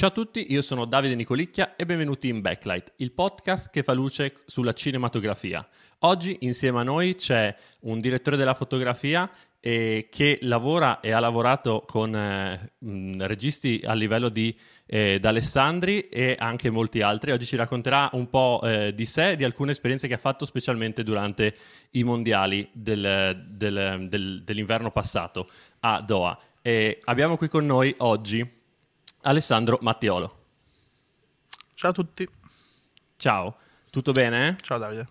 Ciao a tutti, io sono Davide Nicolicchia e benvenuti in Backlight, il podcast che fa luce sulla cinematografia. Oggi insieme a noi c'è un direttore della fotografia eh, che lavora e ha lavorato con eh, mh, registi a livello di eh, D'Alessandri e anche molti altri. Oggi ci racconterà un po' eh, di sé, di alcune esperienze che ha fatto specialmente durante i mondiali del, del, del, dell'inverno passato a Doha. E abbiamo qui con noi oggi Alessandro Mattiolo. Ciao a tutti. Ciao, tutto bene? Ciao Davide.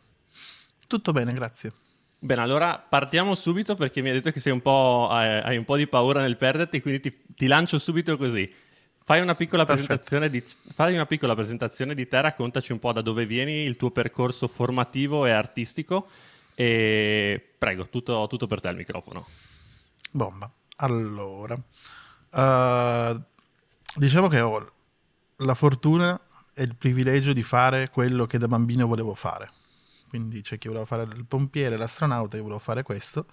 Tutto bene, grazie. Bene, allora partiamo subito perché mi hai detto che sei un po', eh, hai un po' di paura nel perderti, quindi ti, ti lancio subito così. Fai una, piccola presentazione di, fai una piccola presentazione di te, raccontaci un po' da dove vieni, il tuo percorso formativo e artistico e prego, tutto, tutto per te il microfono. Bomba. Allora, uh, diciamo che ho la fortuna e il privilegio di fare quello che da bambino volevo fare. Quindi c'è chi voleva fare il pompiere, l'astronauta, io volevo fare questo.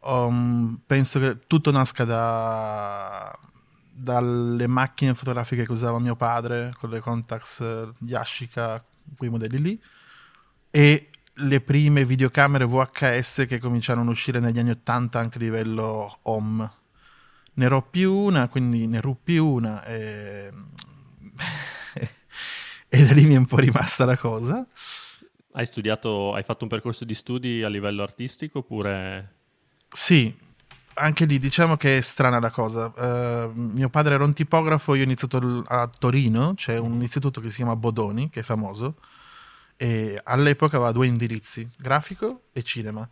Um, penso che tutto nasca da, dalle macchine fotografiche che usava mio padre, con le Contax Yashica, quei modelli lì, e le prime videocamere VHS che cominciarono a uscire negli anni 80 anche a livello home ne roppi una, quindi ne ruppi una e... e da lì mi è un po' rimasta la cosa. Hai studiato, hai fatto un percorso di studi a livello artistico oppure... Sì, anche lì diciamo che è strana la cosa. Uh, mio padre era un tipografo, io ho iniziato a Torino, c'è un mm-hmm. istituto che si chiama Bodoni, che è famoso, e all'epoca aveva due indirizzi, grafico e cinema,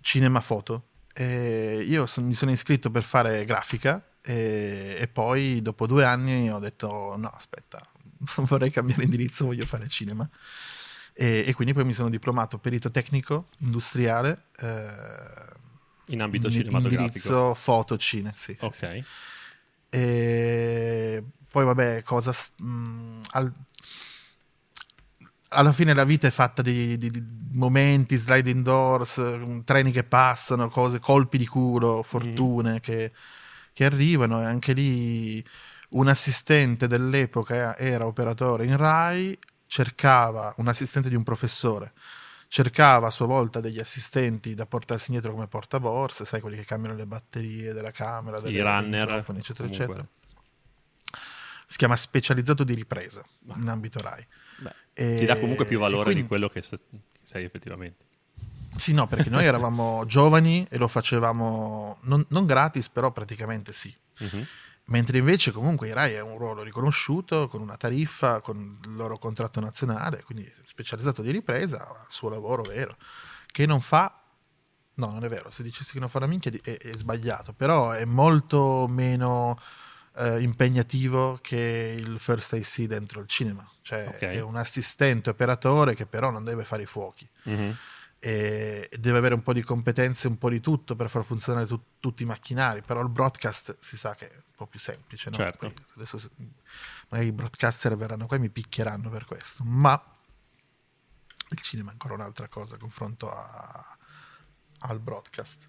cinema foto. E io son, mi sono iscritto per fare grafica e, e, poi dopo due anni ho detto no aspetta vorrei cambiare indirizzo voglio fare cinema. E, e quindi poi mi sono diplomato perito tecnico industriale eh, in ambito in, cinematografico. indirizzo foto cine sì, ok. Sì. E poi vabbè cosa mh, al, alla fine la vita è fatta di, di, di momenti, sliding doors, treni che passano, cose, colpi di culo, fortune mm. che, che, arrivano e anche lì un assistente dell'epoca era operatore in RAI, cercava un assistente di un professore, cercava a sua volta degli assistenti da portarsi indietro come portaborse, sai quelli che cambiano le batterie della camera, dei runner, eccetera, comunque. eccetera. Si chiama specializzato di ripresa in ambito RAI. E, Ti dà comunque più valore quindi, di quello che sei effettivamente. Sì, no, perché noi eravamo giovani e lo facevamo non, non gratis, però praticamente sì. Uh-huh. Mentre invece comunque i RAI è un ruolo riconosciuto, con una tariffa, con il loro contratto nazionale, quindi specializzato di ripresa, il suo lavoro vero, che non fa... No, non è vero, se dicessi che non fa una minchia è, è sbagliato, però è molto meno eh, impegnativo che il first AC dentro il cinema. Cioè okay. è un assistente operatore che però non deve fare i fuochi. Mm-hmm. E deve avere un po' di competenze, un po' di tutto per far funzionare tu- tutti i macchinari. Però il broadcast si sa che è un po' più semplice. No? Certo. adesso magari i broadcaster verranno qua e mi picchieranno per questo. Ma il cinema è ancora un'altra cosa confronto a, al broadcast.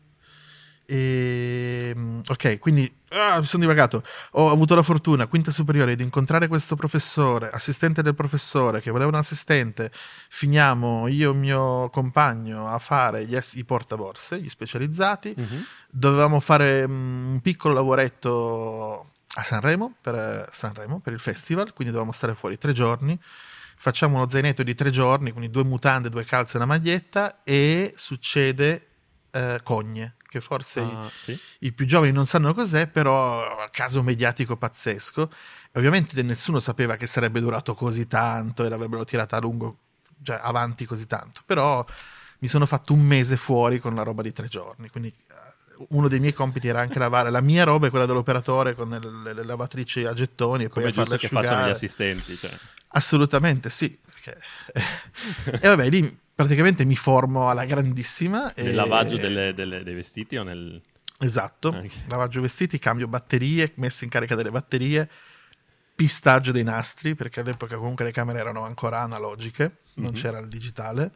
E, ehm, ok, quindi ah, mi sono divagato. Ho avuto la fortuna, quinta superiore, di incontrare questo professore, assistente del professore, che voleva un assistente. Finiamo io e mio compagno a fare gli, i portaborse, gli specializzati. Mm-hmm. Dovevamo fare un piccolo lavoretto a Sanremo per, Sanremo per il festival, quindi dovevamo stare fuori tre giorni. Facciamo uno zainetto di tre giorni, quindi due mutande, due calze e una maglietta, e succede eh, cogne che forse ah, i, sì? i, più giovani non sanno cos'è, però caso mediatico pazzesco. Ovviamente nessuno sapeva che sarebbe durato così tanto e l'avrebbero tirata a lungo, cioè avanti così tanto. Però mi sono fatto un mese fuori con la roba di tre giorni, quindi eh, uno dei miei compiti era anche lavare la mia roba e quella dell'operatore con le, le lavatrici a gettoni e Come poi farle asciugare. Come facciano gli assistenti. Cioè. Assolutamente sì, perché... e vabbè, lì praticamente mi formo alla grandissima. Nel e... lavaggio delle, delle, dei vestiti o nel... Esatto, Okay. lavaggio vestiti, cambio batterie, messa in carica delle batterie, pistaggio dei nastri, perché all'epoca comunque le camere erano ancora analogiche, non Mhm. c'era il digitale,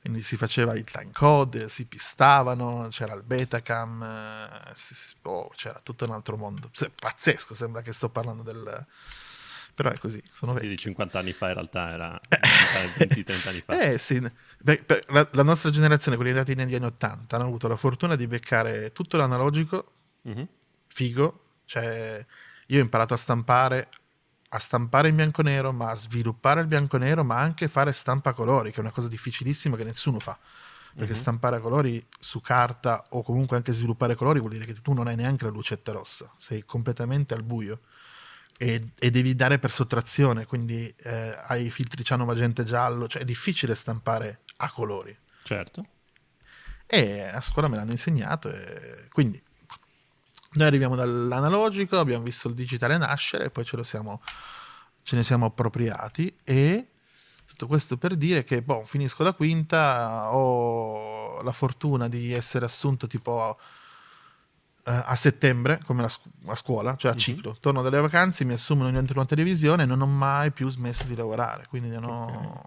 quindi si faceva il time code, si pistavano, c'era il betacam, eh, si- oh, c'era tutto un altro mondo. Pazzesco, sembra che sto parlando del... però è così, sono Sì, vecchio. di 50 anni fa in realtà era 20-30 anni fa. Eh sì, Beh, la, la nostra generazione, quelli nati negli anni 80, hanno avuto la fortuna di beccare tutto l'analogico Mhm. figo. Cioè, io ho imparato a stampare, a stampare in bianco e nero, ma a sviluppare il bianco e nero, ma anche fare stampa a colori, che è una cosa difficilissima che nessuno fa. Perché Mhm. stampare a colori su carta o comunque anche sviluppare colori vuol dire che tu non hai neanche la lucetta rossa, sei completamente al buio e, e devi dare per sottrazione, quindi eh, hai filtri ciano, magenta e giallo, cioè è difficile stampare a colori. Certo. E a scuola me l'hanno insegnato. E quindi noi arriviamo dall'analogico, abbiamo visto il digitale nascere poi ce, lo siamo, ce ne siamo appropriati. E tutto questo per dire che boh, finisco la quinta, ho la fortuna di essere assunto tipo a settembre, come scu- a scuola, cioè a Mhm. ciclo. Torno dalle vacanze, mi assumono dentro una televisione e non ho mai più smesso di lavorare. Quindi non ho,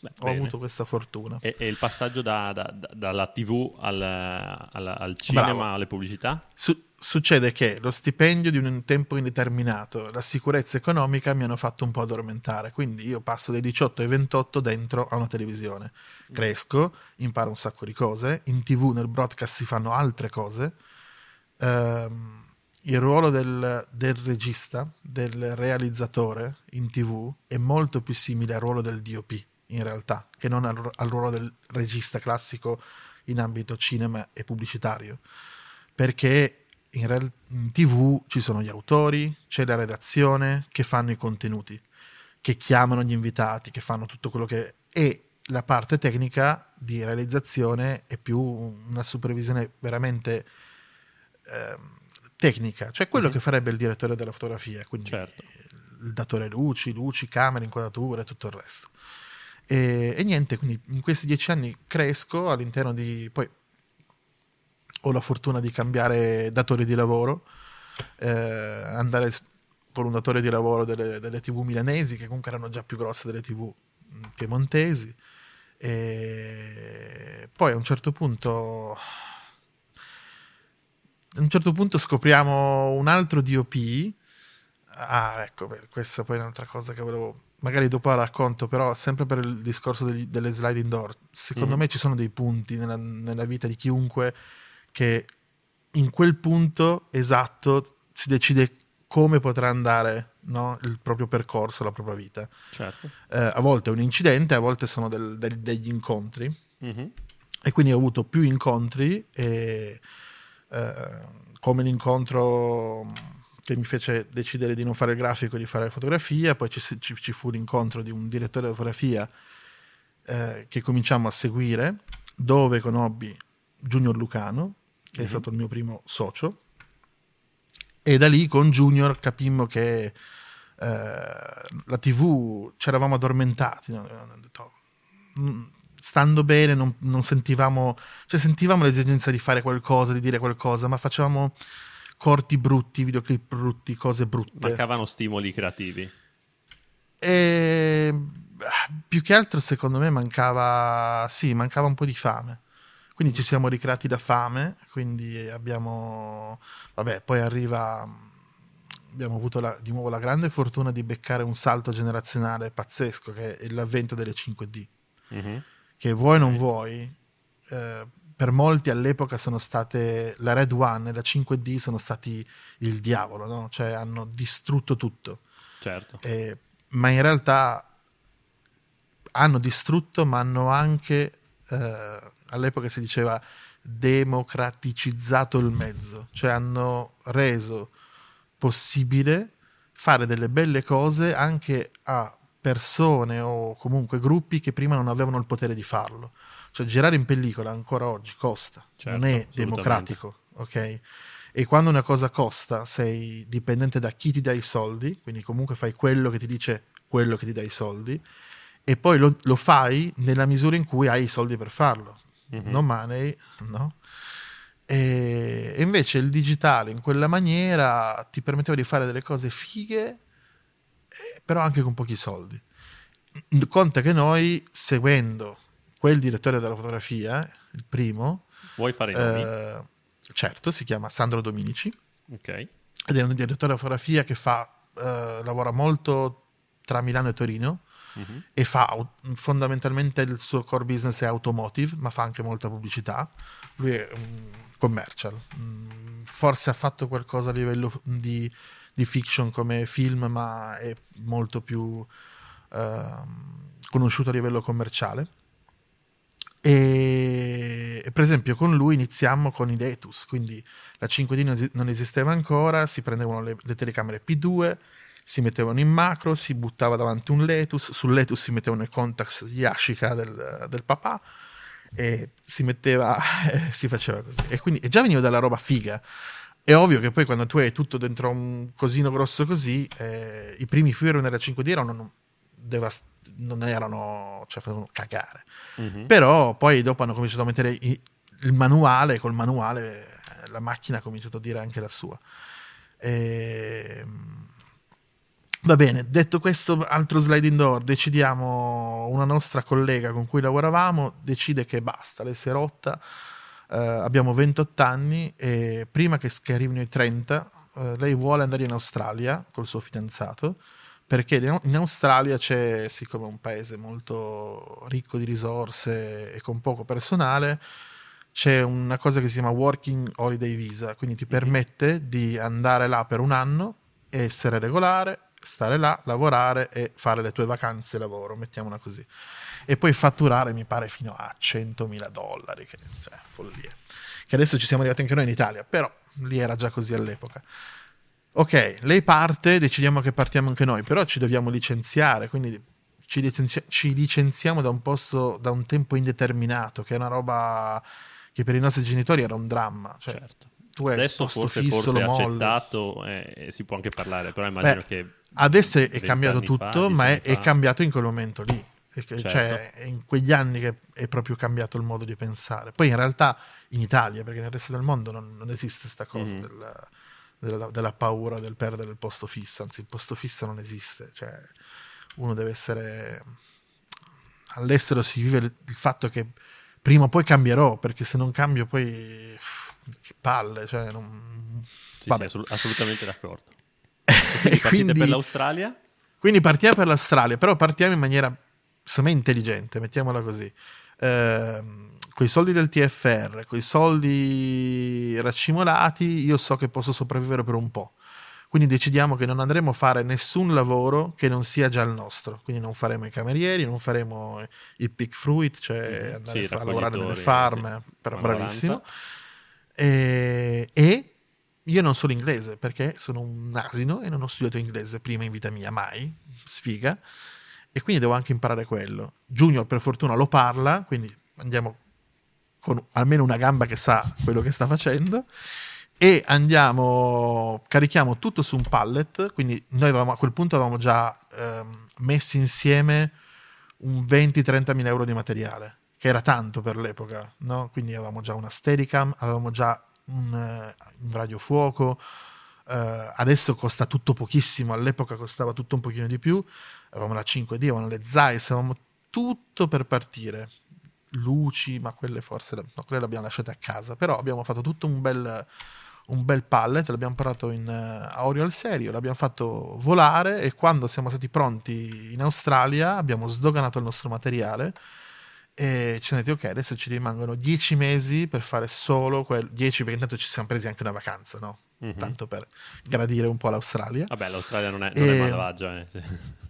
Beh, ho avuto questa fortuna. E, e il passaggio da- da- da- dalla TV al, al- al cinema, Bravo. alle pubblicità? Su- succede che lo stipendio di un tempo indeterminato, la sicurezza economica mi hanno fatto un po' addormentare, quindi io passo dai 18 ai 28 dentro a una televisione. Cresco, imparo un sacco di cose, in tv nel broadcast si fanno altre cose. Ehm, il ruolo del, del regista, del realizzatore in tv è molto più simile al ruolo del DOP in realtà, che non al, al ruolo del regista classico in ambito cinema e pubblicitario. Perché in, real- in tv ci sono gli autori, c'è la redazione che fanno i contenuti, che chiamano gli invitati, che fanno tutto quello che... e la parte tecnica di realizzazione è più una supervisione veramente ehm, tecnica, cioè quello Mhm. che farebbe il direttore della fotografia, quindi Certo. il datore luci, luci, camere, inquadrature e tutto il resto. E, e niente, quindi in questi dieci anni cresco all'interno di... poi ho la fortuna di cambiare datore di lavoro, eh, andare con un datore di lavoro delle, delle tv milanesi, che comunque erano già più grosse delle tv mh, piemontesi. E poi a un certo punto a un certo punto scopriamo un altro DOP. Ah, ecco, beh, questa poi è un'altra cosa che volevo. Magari dopo la racconto, però sempre per il discorso degli- delle sliding door. Secondo Mhm. me ci sono dei punti nella, nella vita di chiunque che in quel punto esatto si decide come potrà andare no, il proprio percorso, la propria vita. Certo. Eh, a volte è un incidente, a volte sono del- del- degli incontri Mhm. e quindi ho avuto più incontri e eh, come l'incontro che mi fece decidere di non fare il grafico e di fare la fotografia poi ci, ci- ci fu l'incontro di un direttore di fotografia eh, che cominciamo a seguire dove conobbi Junior Lucano che è Mhm. stato il mio primo socio e da lì con Junior capimmo che eh, la tv ci eravamo addormentati no? Detto, "Mm, stando bene non, non sentivamo cioè sentivamo l'esigenza di fare qualcosa di dire qualcosa ma facevamo corti brutti videoclip brutti cose brutte Mancavano stimoli creativi. e più che altro secondo me mancava sì mancava un po' di fame quindi ci siamo ricreati da fame quindi abbiamo vabbè poi arriva abbiamo avuto la- di nuovo la grande fortuna di beccare un salto generazionale pazzesco che è l'avvento delle 5D Mhm. Che vuoi o non vuoi, eh, per molti all'epoca sono state la Red One e la 5D sono stati il diavolo, no? cioè hanno distrutto tutto, Certo. Eh, ma in realtà hanno distrutto, ma hanno anche, eh, all'epoca si diceva, democraticizzato il mezzo, cioè hanno reso possibile fare delle belle cose anche a persone o comunque gruppi che prima non avevano il potere di farlo. Cioè girare in pellicola ancora oggi costa, Certo, non è democratico, ok? E quando una cosa costa sei dipendente da chi ti dà i soldi, quindi comunque fai quello che ti dice quello che ti dà i soldi, e poi lo, lo fai nella misura in cui hai i soldi per farlo. Mhm. No money, no? E invece il digitale in quella maniera ti permetteva di fare delle cose fighe, però anche con pochi soldi. Conta che noi, seguendo quel direttore della fotografia, il primo, Vuoi fare eh, certo, si chiama Sandro Dominici, ok. ed è un direttore della fotografia che fa, eh, lavora molto tra Milano e Torino Mhm. e fa fondamentalmente il suo core business è automotive, ma fa anche molta pubblicità. Lui è un commercial. Mm, Forse ha fatto qualcosa a livello di, di fiction come film, ma è molto più ehm, conosciuto a livello commerciale. E, e per esempio con lui iniziamo con i Letus, quindi la 5D non, esi- non esisteva ancora, si prendevano le, le telecamere P2, si mettevano in macro, si buttava davanti un Letus, sul Letus si mettevano i contacts Yashica del, del papà e si metteva, eh, si faceva così. E quindi e già veniva dalla roba figa. È ovvio che poi quando tu hai tutto dentro un cosino grosso così, eh, i primi film nella 5D erano, devast- non erano, cioè facevano cagare. Mhm. Però poi dopo hanno cominciato a mettere i- il manuale, col manuale eh, la macchina ha cominciato a dire anche la sua. Ehm, Va bene, detto questo, altro slide indoor, decidiamo, una nostra collega con cui lavoravamo decide che basta, lei si è rotta, eh, abbiamo 28 anni e prima che, che arrivino i 30 eh, lei vuole andare in Australia col suo fidanzato perché in Australia c'è, siccome è un paese molto ricco di risorse e con poco personale, c'è una cosa che si chiama Working Holiday Visa, quindi ti permette di andare là per un anno, essere regolare, stare là, lavorare e fare le tue vacanze lavoro, mettiamola così. E poi fatturare, mi pare, fino a 100.000 dollari, che cioè, follia. Che adesso ci siamo arrivati anche noi in Italia, però lì era già così all'epoca. Ok, lei parte, decidiamo che partiamo anche noi, però ci dobbiamo licenziare, quindi ci, licenzia- ci licenziamo da un posto, da un tempo indeterminato, che è una roba che per i nostri genitori era un dramma. Cioè, Certo. tu hai Adesso posto forse, fisso, forse è accettato e si può anche parlare, però immagino Beh, che... Adesso è, è 20 cambiato tutto, fa, ma è, 10 anni è cambiato in quel momento lì. E che- Certo. Cioè, è in quegli anni che è proprio cambiato il modo di pensare. Poi in realtà in Italia, perché nel resto del mondo non, non esiste questa cosa Mhm. del- della, della paura del perdere il posto fisso, anzi il posto fisso non esiste. Cioè, uno deve essere... All'estero si vive il, il fatto che prima o poi cambierò, perché se non cambio poi... Che palle, cioè non... Sì, sì, Vabbè. assolut- assolutamente d'accordo. E Quindi partite quindi- per l'Australia? Quindi partiamo per l'Australia, però partiamo in maniera, secondo me, intelligente, mettiamola così. Ehm, con i soldi del TFR, con i soldi raccimolati, io so che posso sopravvivere per un po'. Quindi decidiamo che non andremo a fare nessun lavoro che non sia già il nostro. Quindi non faremo i camerieri, non faremo i pick fruit, cioè Mhm. andare Sì, a, lavorare nelle farm, sì. però Manovalanza. bravissimo. E, e io non so l'inglese perché sono un asino e non ho studiato inglese prima in vita mia, mai, sfiga, e quindi devo anche imparare quello. Junior per fortuna lo parla, quindi andiamo con almeno una gamba che sa quello che sta facendo e andiamo, carichiamo tutto su un pallet, quindi noi avevamo, a quel punto avevamo già ehm, messo insieme un 20-30 mila euro di materiale, che era tanto per l'epoca, no? quindi avevamo già una Steadicam, avevamo già un, eh, un radiofuoco, eh, adesso costa tutto pochissimo, all'epoca costava tutto un pochino di più, avevamo la 5D, avevamo le Zeiss, avevamo tutto per partire, luci, ma quelle forse no, quelle le abbiamo lasciate a casa, però abbiamo fatto tutto un bel, un bel pallet, l'abbiamo portato in Aureo al serio, l'abbiamo fatto volare e quando siamo stati pronti in Australia abbiamo sdoganato il nostro materiale e ci siamo detti ok adesso ci rimangono 10 mesi per fare solo quel 10 perché intanto ci siamo presi anche una vacanza no? Mhm. tanto per gradire un po' l'Australia Vabbè, l'Australia non è, non è malvagio, eh.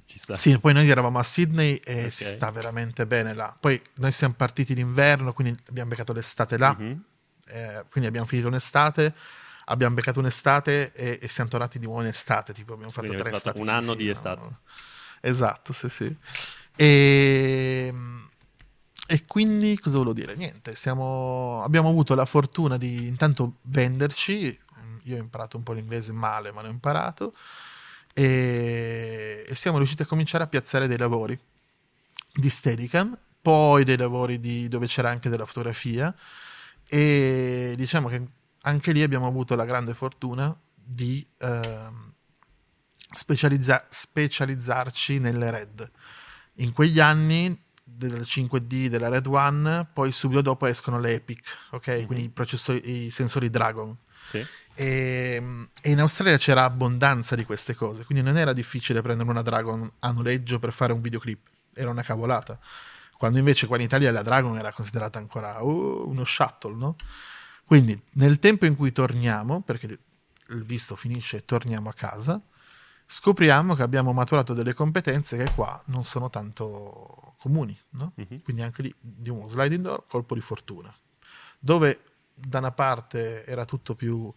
Ci sta. sì, poi noi eravamo a Sydney e Ok. si sta veramente bene là. Poi noi siamo partiti d'inverno, quindi abbiamo beccato l'estate là, Mhm. eh, quindi abbiamo finito un'estate, abbiamo beccato un'estate e, e siamo tornati di nuovo in estate, tipo abbiamo fatto Quindi tre estati. un anno di estate. Esatto, sì, sì. E, e quindi cosa volevo dire? Niente, siamo, abbiamo avuto la fortuna di intanto venderci, io ho imparato un po' l'inglese male, ma l'ho imparato, e, e siamo riusciti a cominciare a piazzare dei lavori. di Steadicam, poi dei lavori di, dove c'era anche della fotografia e diciamo che anche lì abbiamo avuto la grande fortuna di eh, specializza- specializzarci nelle RED. In quegli anni del 5D della Red One, poi subito dopo escono le Epic, ok? Mm-hmm. Quindi i, processori, i sensori Dragon. Sì. E, e, in Australia c'era abbondanza di queste cose, quindi non era difficile prendere una Dragon a noleggio per fare un videoclip, era una cavolata. Quando invece qua in Italia la Dragon era considerata ancora uh, uno shuttle, no? Quindi nel tempo in cui torniamo, perché il visto finisce e torniamo a casa, scopriamo che abbiamo maturato delle competenze che qua non sono tanto comuni, no? uh-huh. Quindi anche lì di un sliding door, colpo di fortuna. Dove da una parte era tutto più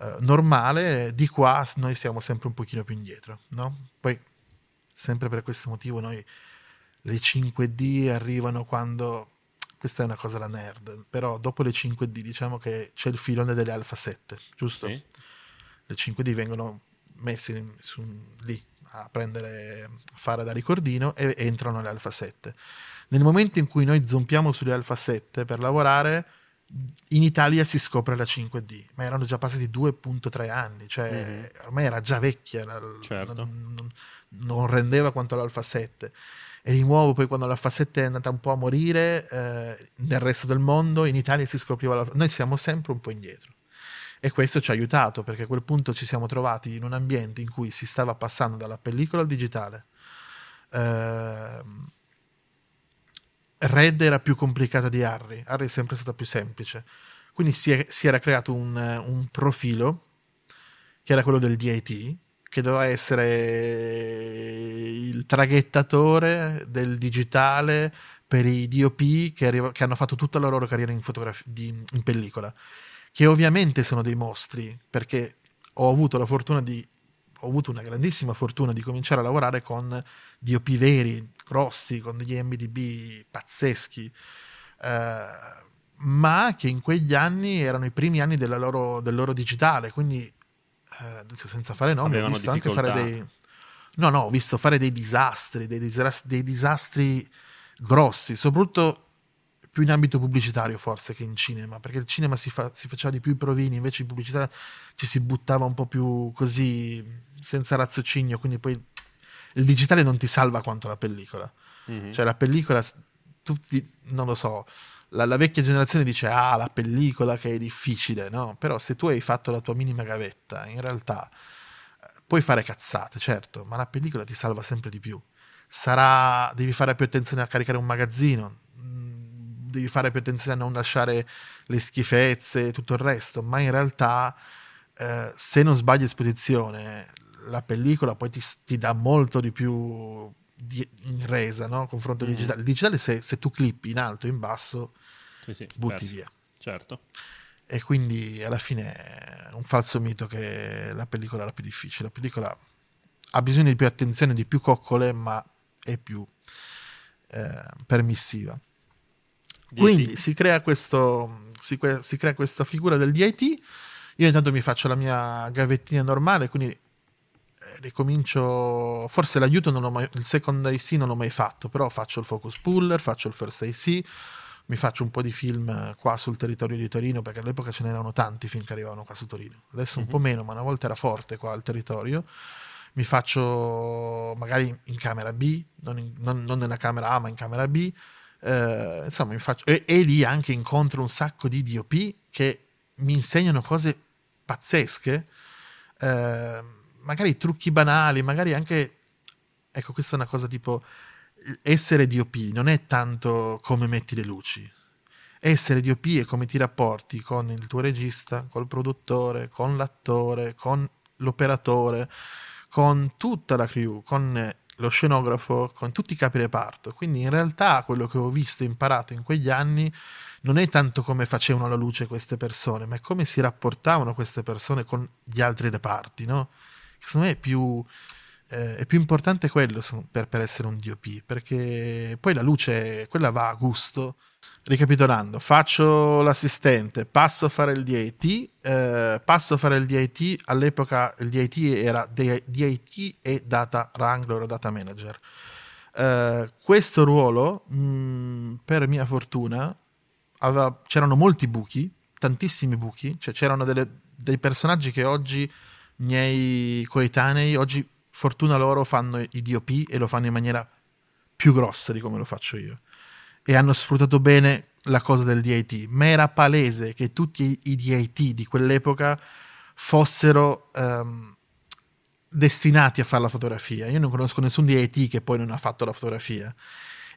eh, normale, di qua noi siamo sempre un pochino più indietro, no? Poi, sempre per questo motivo, noi le 5D arrivano quando... Questa è una cosa da nerd, però dopo le 5D diciamo che c'è il filone delle Alpha 7, giusto? Sì. Le 5D vengono messe su, lì a prendere, a fare da ricordino e entrano le Alpha 7. Nel momento in cui noi zompiamo sulle Alpha 7 per lavorare, in Italia si scopre la 5D, ma erano già passati 2.3 anni, cioè mm-hmm. ormai era già vecchia, certo. non, non, non, rendeva quanto l'Alfa 7. E di nuovo poi quando l'Alfa 7 è andata un po' a morire eh, nel resto del mondo, in Italia si scopriva l'Alfa Noi siamo sempre un po' indietro. E questo ci ha aiutato perché a quel punto ci siamo trovati in un ambiente in cui si stava passando dalla pellicola al digitale. Eh, Red era più complicata di Harry, Harry è sempre stata più semplice. Quindi si, è, si era creato un, un, profilo, che era quello del DIT, che doveva essere il traghettatore del digitale per i DOP che, arriva, che hanno fatto tutta la loro carriera in, fotograf- di, in pellicola, che ovviamente sono dei mostri, perché ho avuto la fortuna di ho avuto una grandissima fortuna di cominciare a lavorare con DOP veri, grossi, con degli MDB pazzeschi, eh, ma che in quegli anni erano i primi anni loro, del loro digitale, quindi eh, senza fare nomi, ho visto anche fare dei... No, no, ho visto fare dei disastri, dei disastri, dei disastri grossi, soprattutto più in ambito pubblicitario forse che in cinema, perché il cinema si, fa, si, faceva di più i provini, invece in pubblicità ci si buttava un po' più così, senza razzocinio, quindi poi il digitale non ti salva quanto la pellicola. Mm-hmm. Cioè la pellicola, tutti, non lo so, la, la, vecchia generazione dice ah la pellicola che è difficile, no? Però se tu hai fatto la tua minima gavetta, in realtà eh, puoi fare cazzate, certo, ma la pellicola ti salva sempre di più. Sarà, devi fare più attenzione a caricare un magazzino, mm, devi fare più attenzione a non lasciare le schifezze e tutto il resto, ma in realtà eh, se non sbagli esposizione, la pellicola poi ti, ti dà molto di più di, in resa no? confronto mm. digitale. Il digitale, se, se, tu clippi in alto o in basso, sì, sì, butti perso. via. Certo. E quindi alla fine è un falso mito che la pellicola era più difficile. La pellicola ha bisogno di più attenzione, di più coccole, ma è più eh, permissiva. Quindi si crea, questo, si, si crea questa figura del DIT. Io intanto mi faccio la mia gavettina normale, quindi ricomincio, forse l'aiuto non l'ho mai, il second IC non l'ho mai fatto, però faccio il focus puller, faccio il first IC, mi faccio un po' di film qua sul territorio di Torino, perché all'epoca ce n'erano tanti film che arrivavano qua su Torino, adesso un mm-hmm. po' meno, ma una volta era forte qua al territorio. Mi faccio magari in camera B, non, in, non, non nella camera A, ma in camera B. Eh, insomma, faccio, e, e lì anche incontro un sacco di DOP che mi insegnano cose pazzesche. Eh, magari trucchi banali, magari anche, ecco questa è una cosa tipo, essere DOP non è tanto come metti le luci, essere DOP è come ti rapporti con il tuo regista, col produttore, con l'attore, con l'operatore, con tutta la crew, con lo scenografo, con tutti i capi reparto. Quindi in realtà quello che ho visto e imparato in quegli anni non è tanto come facevano la luce queste persone, ma è come si rapportavano queste persone con gli altri reparti, no? secondo me è più, eh, è più importante quello per, per, essere un DOP, perché poi la luce, quella va a gusto. Ricapitolando, faccio l'assistente, passo a fare il DIT, eh, passo a fare il DIT, all'epoca il DIT era DIT e Data Wrangler o Data Manager. Uh, questo ruolo, mh, mm, per mia fortuna, aveva, c'erano molti buchi, tantissimi buchi, cioè c'erano delle, dei personaggi che oggi miei coetanei, oggi fortuna loro fanno i DOP e lo fanno in maniera più grossa di come lo faccio io. E hanno sfruttato bene la cosa del DIT, ma era palese che tutti i DIT di quell'epoca fossero um, destinati a fare la fotografia. Io non conosco nessun DIT che poi non ha fatto la fotografia.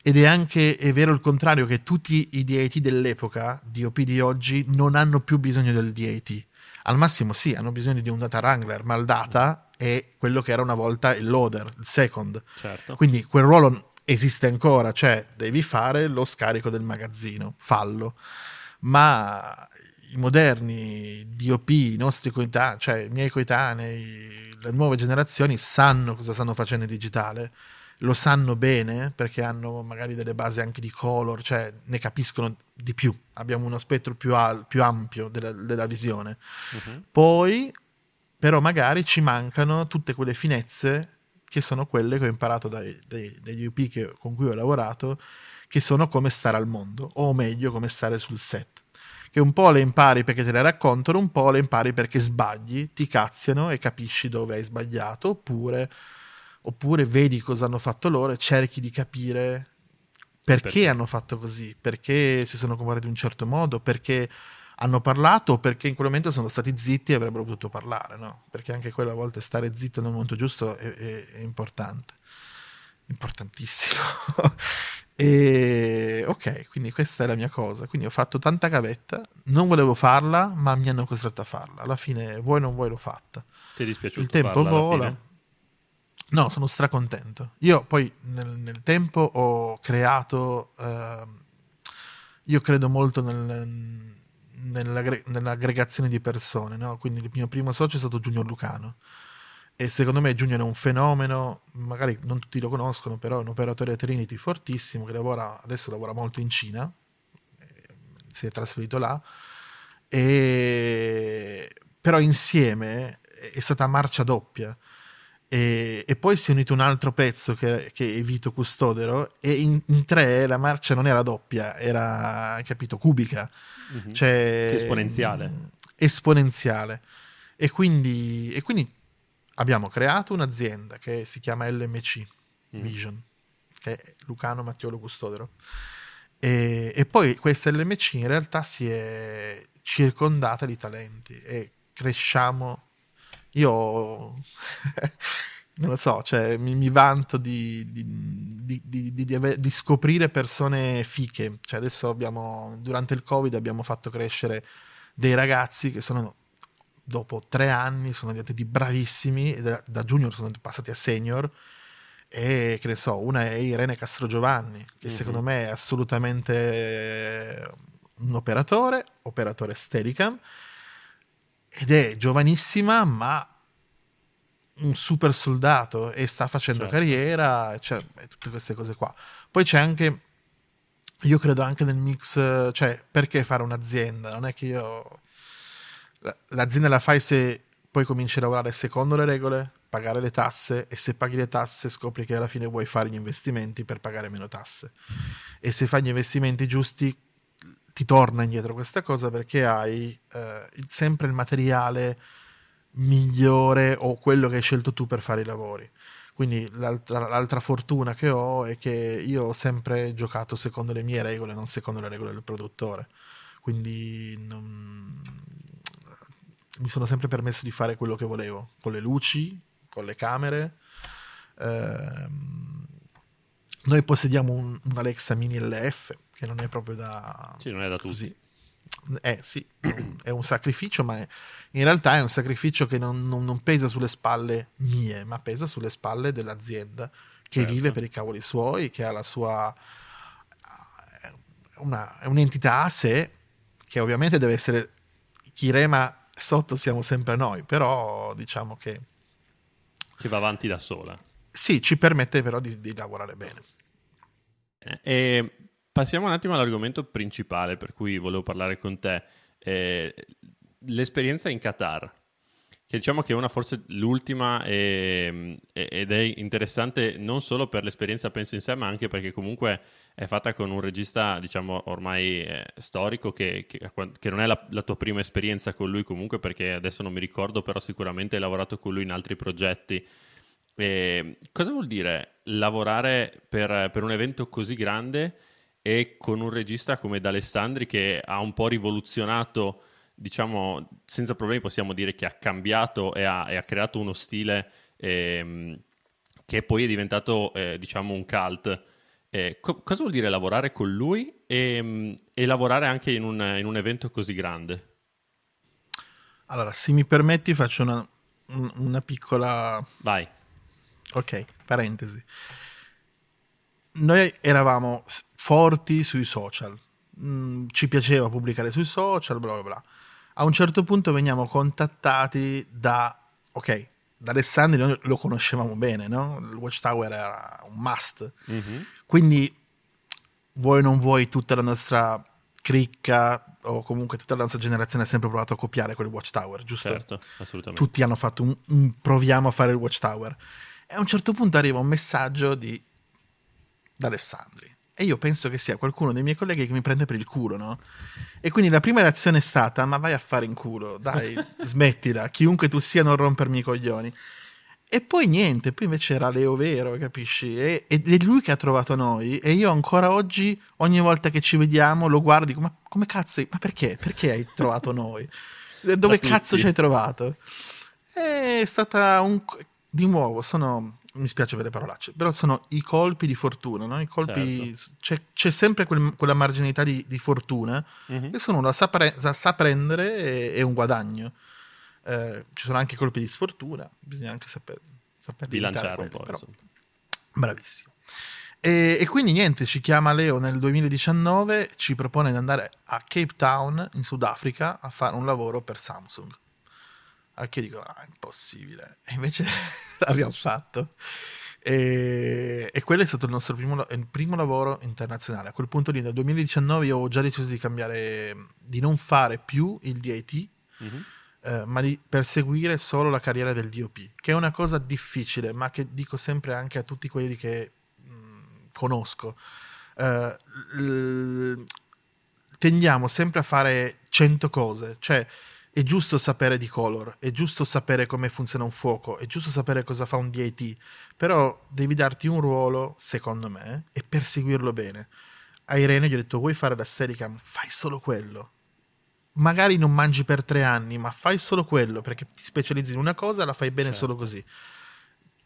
Ed è anche è vero il contrario, che tutti i DIT dell'epoca, DOP di oggi, non hanno più bisogno del DIT. Al massimo sì, hanno bisogno di un data wrangler, ma il data è quello che era una volta il loader, il second. Certo. Quindi quel ruolo esiste ancora, cioè devi fare lo scarico del magazzino, fallo. Ma i moderni DOP, i nostri coetanei, cioè i miei coetanei, le nuove generazioni sanno cosa stanno facendo in digitale lo sanno bene perché hanno magari delle basi anche di color, cioè ne capiscono di più, abbiamo uno spettro più, al, più ampio della, della visione. Uh-huh. Poi, però, magari ci mancano tutte quelle finezze che sono quelle che ho imparato dai, dai, dagli UP che, con cui ho lavorato, che sono come stare al mondo, o meglio, come stare sul set. Che un po' le impari perché te le raccontano, un po' le impari perché sbagli, ti cazziano e capisci dove hai sbagliato, oppure oppure vedi cosa hanno fatto loro e cerchi di capire perché, perché, hanno fatto così, perché si sono comportati in un certo modo, perché hanno parlato perché in quel momento sono stati zitti e avrebbero potuto parlare, no? Perché anche quella volta stare zitto nel momento giusto è, è, è importante, importantissimo. e ok, quindi questa è la mia cosa. Quindi ho fatto tanta gavetta, non volevo farla, ma mi hanno costretto a farla. Alla fine, vuoi non vuoi, l'ho fatta. Ti è dispiaciuto? Il tempo vola. No, sono stracontento. Io poi nel, nel tempo ho creato, eh, io credo molto nel, nell'aggregazione di persone, no? quindi il mio primo socio è stato Junior Lucano e secondo me Junior è un fenomeno, magari non tutti lo conoscono, però è un operatore Trinity fortissimo che lavora, adesso lavora molto in Cina, si è trasferito là, e... però insieme è stata marcia doppia e, e, poi si è unito un altro pezzo che, che è Vito Custodero e in, in, tre la marcia non era doppia, era, capito, cubica. Mm-hmm. Cioè, sì, esponenziale. Mh, esponenziale. E quindi, e quindi, abbiamo creato un'azienda che si chiama LMC mm. Vision, che è Lucano Mattiolo Custodero. E, e poi questa LMC in realtà si è circondata di talenti e cresciamo io non lo so, cioè, mi, mi vanto di, di, di, di, scoprire persone fiche. Cioè, adesso abbiamo, durante il Covid abbiamo fatto crescere dei ragazzi che sono, dopo tre anni, sono diventati bravissimi, da, da junior sono passati a senior. E che ne so, una è Irene Castrogiovanni, che mm-hmm. secondo me è assolutamente un operatore, operatore Steadicam, ed è giovanissima, ma un super soldato e sta facendo certo. carriera, cioè, tutte queste cose qua. Poi c'è anche, io credo anche nel mix, cioè, perché fare un'azienda? Non è che io... L'azienda la fai se poi cominci a lavorare secondo le regole, pagare le tasse e se paghi le tasse scopri che alla fine vuoi fare gli investimenti per pagare meno tasse. E se fai gli investimenti giusti ti torna indietro questa cosa perché hai eh, sempre il materiale migliore o quello che hai scelto tu per fare i lavori. Quindi l'altra, l'altra, fortuna che ho è che io ho sempre giocato secondo le mie regole, non secondo le regole del produttore. Quindi non... mi sono sempre permesso di fare quello che volevo, con le luci, con le camere. Eh, noi possediamo un, un, Alexa Mini LF, che non è proprio da... Sì, non è da tutti. Così. Eh sì, è un sacrificio, ma è, in realtà è un sacrificio che non, non, non, pesa sulle spalle mie, ma pesa sulle spalle dell'azienda che certo. vive per i cavoli suoi, che ha la sua... Una, è un'entità a sé che ovviamente deve essere... Chi rema sotto siamo sempre noi, però diciamo che... Che va avanti da sola. Sì, ci permette però di, di lavorare bene. E passiamo un attimo all'argomento principale per cui volevo parlare con te. Eh, l'esperienza in Qatar. che diciamo che è una forse l'ultima e, ed è interessante non solo per l'esperienza penso in sé, ma anche perché comunque è fatta con un regista, diciamo, ormai eh, storico, che, che, che, non è la, la, tua prima esperienza con lui comunque, perché adesso non mi ricordo, però sicuramente hai lavorato con lui in altri progetti. E cosa vuol dire lavorare per, per un evento così grande e con un regista come D'Alessandri che ha un po' rivoluzionato diciamo, senza problemi possiamo dire che ha cambiato e ha, e ha creato uno stile ehm, che poi è diventato, eh, diciamo, un cult. Eh, co- cosa vuol dire lavorare con lui e, mm, e lavorare anche in un, in un, evento così grande? Allora, se mi permetti faccio una, una piccola... Vai. Ok, parentesi. Noi eravamo forti sui social, mm, ci piaceva pubblicare sui social, bla bla bla a un certo punto veniamo contattati da, ok, da Alessandri noi lo conoscevamo bene, no? Il Watchtower era un must. Mm-hmm. Quindi, vuoi non vuoi, tutta la nostra cricca o comunque tutta la nostra generazione ha sempre provato a copiare quel Watchtower, giusto? Certo, assolutamente. Tutti hanno fatto un, un proviamo a fare il Watchtower. E a un certo punto arriva un messaggio di da Alessandri e io penso che sia qualcuno dei miei colleghi che mi prende per il culo, no? E quindi la prima reazione è stata: Ma vai a fare in culo, dai, smettila, chiunque tu sia, non rompermi i coglioni. E poi niente, poi invece era Leo Vero, capisci? E, ed è lui che ha trovato noi. E io ancora oggi, ogni volta che ci vediamo, lo guardo e dico: Ma come cazzo? Ma perché? Perché hai trovato noi? Dove cazzo ci hai trovato? È stata un. Di nuovo, sono mi spiace avere parolacce, però sono i colpi di fortuna, no? I colpi, certo. c'è, c'è, sempre quel, quella marginalità di, di fortuna mm-hmm. che sono la sa, pre, la sa prendere e, e, un guadagno. Eh, ci sono anche colpi di sfortuna, bisogna anche saper, saper bilanciare quelli, un po'. Però, bravissimo. E, e, quindi niente, ci chiama Leo nel 2019, ci propone di andare a Cape Town in Sudafrica a fare un lavoro per Samsung. Anche io dico, ah, è impossibile. E invece l'abbiamo fatto. E, e, quello è stato il nostro primo, il primo, lavoro internazionale. A quel punto lì, nel 2019, io ho già deciso di cambiare, di non fare più il DIT, mm-hmm. eh, ma di perseguire solo la carriera del DOP, che è una cosa difficile, ma che dico sempre anche a tutti quelli che mh, conosco. Eh, l- tendiamo sempre a fare 100 cose, cioè è giusto sapere di color, è giusto sapere come funziona un fuoco, è giusto sapere cosa fa un DIT, però devi darti un ruolo, secondo me, e perseguirlo bene. A Irene gli ho detto, vuoi fare la Steadicam? Fai solo quello. Magari non mangi per tre anni, ma fai solo quello, perché ti specializzi in una cosa e la fai bene certo. solo così.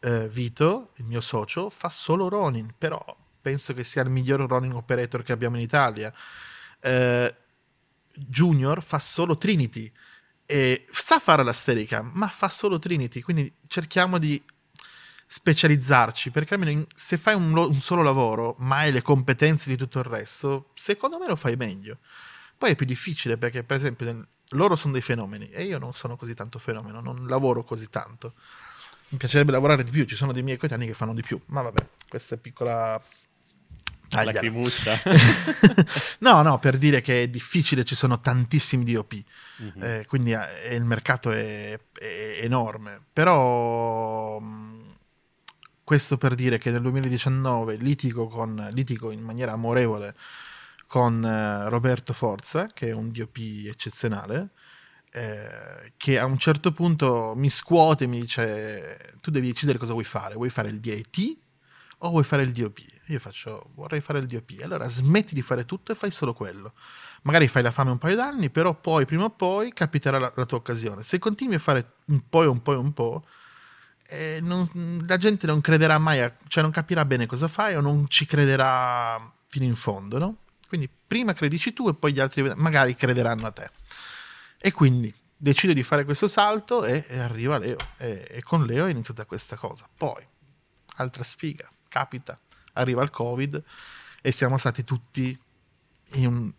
Uh, Vito, il mio socio, fa solo Ronin, però penso che sia il miglior Ronin operator che abbiamo in Italia. Uh, Junior fa solo Trinity e sa fare la sterica, ma fa solo Trinity, quindi cerchiamo di specializzarci, perché almeno in, se fai un, un, solo lavoro, ma hai le competenze di tutto il resto, secondo me lo fai meglio. Poi è più difficile perché, per esempio, loro sono dei fenomeni e io non sono così tanto fenomeno, non lavoro così tanto. Mi piacerebbe lavorare di più, ci sono dei miei coetanei che fanno di più, ma vabbè, questa è piccola. Lacrimuccia. no, no, per dire che è difficile, ci sono tantissimi DOP, mm-hmm. eh, quindi eh, il mercato è, è enorme. Però mh, questo per dire che nel 2019 litigo, con, litigo in maniera amorevole con eh, Roberto Forza, che è un DOP eccezionale, eh, che a un certo punto mi scuote e mi dice tu devi decidere cosa vuoi fare, vuoi fare il DIT o vuoi fare il DOP? Io faccio, vorrei fare il DOP. Allora smetti di fare tutto e fai solo quello. Magari fai la fame un paio d'anni, però poi, prima o poi, capiterà la, la tua occasione. Se continui a fare un po' e un po' e un po', eh, non, la gente non crederà mai, a, cioè non capirà bene cosa fai o non ci crederà fino in fondo, no? Quindi prima credici tu e poi gli altri magari crederanno a te. E quindi decido di fare questo salto e, e arriva Leo. E, e con Leo è iniziata questa cosa. Poi, altra sfiga capita, arriva il Covid e siamo stati tutti un...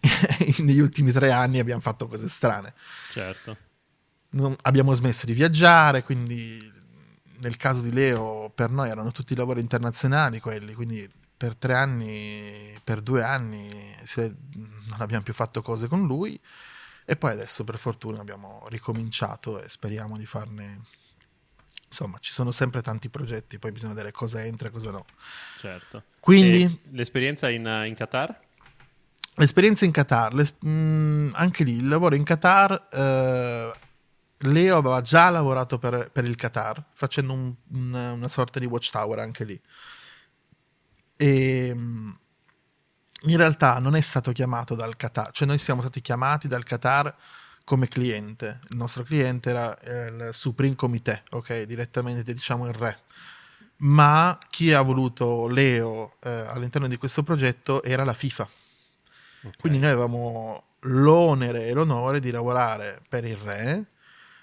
negli ultimi tre anni abbiamo fatto cose strane. Certo. Non, abbiamo smesso di viaggiare, quindi nel caso di Leo per noi erano tutti lavori internazionali quelli, quindi per tre anni, per due anni non abbiamo più fatto cose con lui E poi adesso per fortuna abbiamo ricominciato e speriamo di farne... Insomma, ci sono sempre tanti progetti, poi bisogna vedere cosa entra e cosa no. Certo. Quindi... E l'esperienza in, in Qatar? L'esperienza in Qatar, l'es- mh, anche lì il lavoro in Qatar, eh, Leo aveva già lavorato per, per il Qatar, facendo un- un- una sorta di watchtower anche lì. E mh, in realtà non è stato chiamato dal Qatar, cioè noi siamo stati chiamati dal Qatar come cliente. Il nostro cliente era eh, il Supreme Comité, ok? Direttamente diciamo il re. Ma chi ha voluto Leo eh, all'interno di questo progetto era la FIFA. Ok. Quindi noi avevamo l'onere e l'onore di lavorare per il re,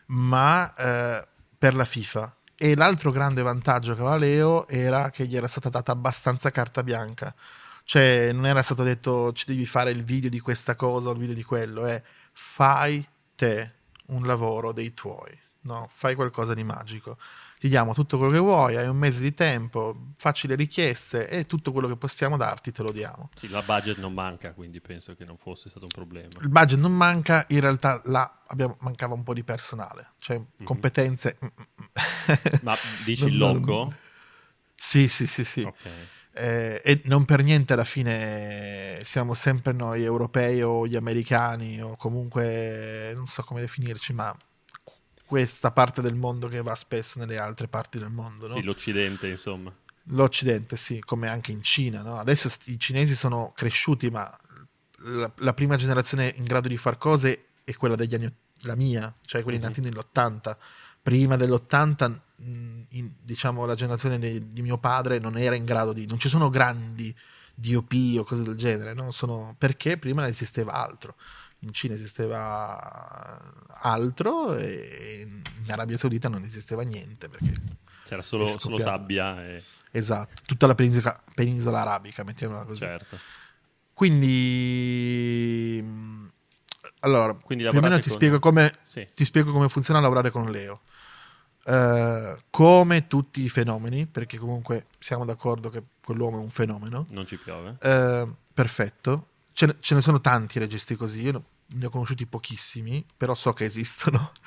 ma eh, per la FIFA. E l'altro grande vantaggio che aveva Leo era che gli era stata data abbastanza carta bianca. Cioè, non era stato detto ci devi fare il video di questa cosa o il video di quello, è fai te un lavoro dei tuoi, no? Fai qualcosa di magico. Ti diamo tutto quello che vuoi, hai un mese di tempo, facci le richieste e tutto quello che possiamo darti te lo diamo. Sì, la budget non manca, quindi penso che non fosse stato un problema. Il budget non manca, in realtà là abbiamo- mancava un po' di personale, cioè competenze. mm, Ma dici il loco? Sì, sì, sì, sì. Ok. Eh, e non per niente alla fine siamo sempre noi europei o gli americani o comunque non so come definirci, ma questa parte del mondo che va spesso nelle altre parti del mondo, no? Sì, l'Occidente, insomma. L'Occidente, sì, come anche in Cina, no? Adesso i cinesi sono cresciuti, ma la, la prima generazione in grado di far cose è quella degli anni, la mia, cioè quelli Mhm. nati nell'80. Prima dell'80, mh, in- diciamo, la generazione de- di mio padre non era in grado di... Non ci sono grandi DOP o cose del genere, no? Sono, perché prima esisteva altro. In Cina esisteva altro e in Arabia Saudita non esisteva niente perché C'era solo, solo sabbia e... Esatto, tutta la penisola, penisola arabica, mettiamola così. Certo. Quindi, allora, Quindi più o meno ti con- spiego, come, Sì. ti spiego come funziona lavorare con Leo. Eh, come tutti i fenomeni, perché comunque siamo d'accordo che quell'uomo è un fenomeno, Non ci piove. eh, perfetto. Ce ne, ce ne sono tanti registi così, io ne ho conosciuti pochissimi, però so che esistono.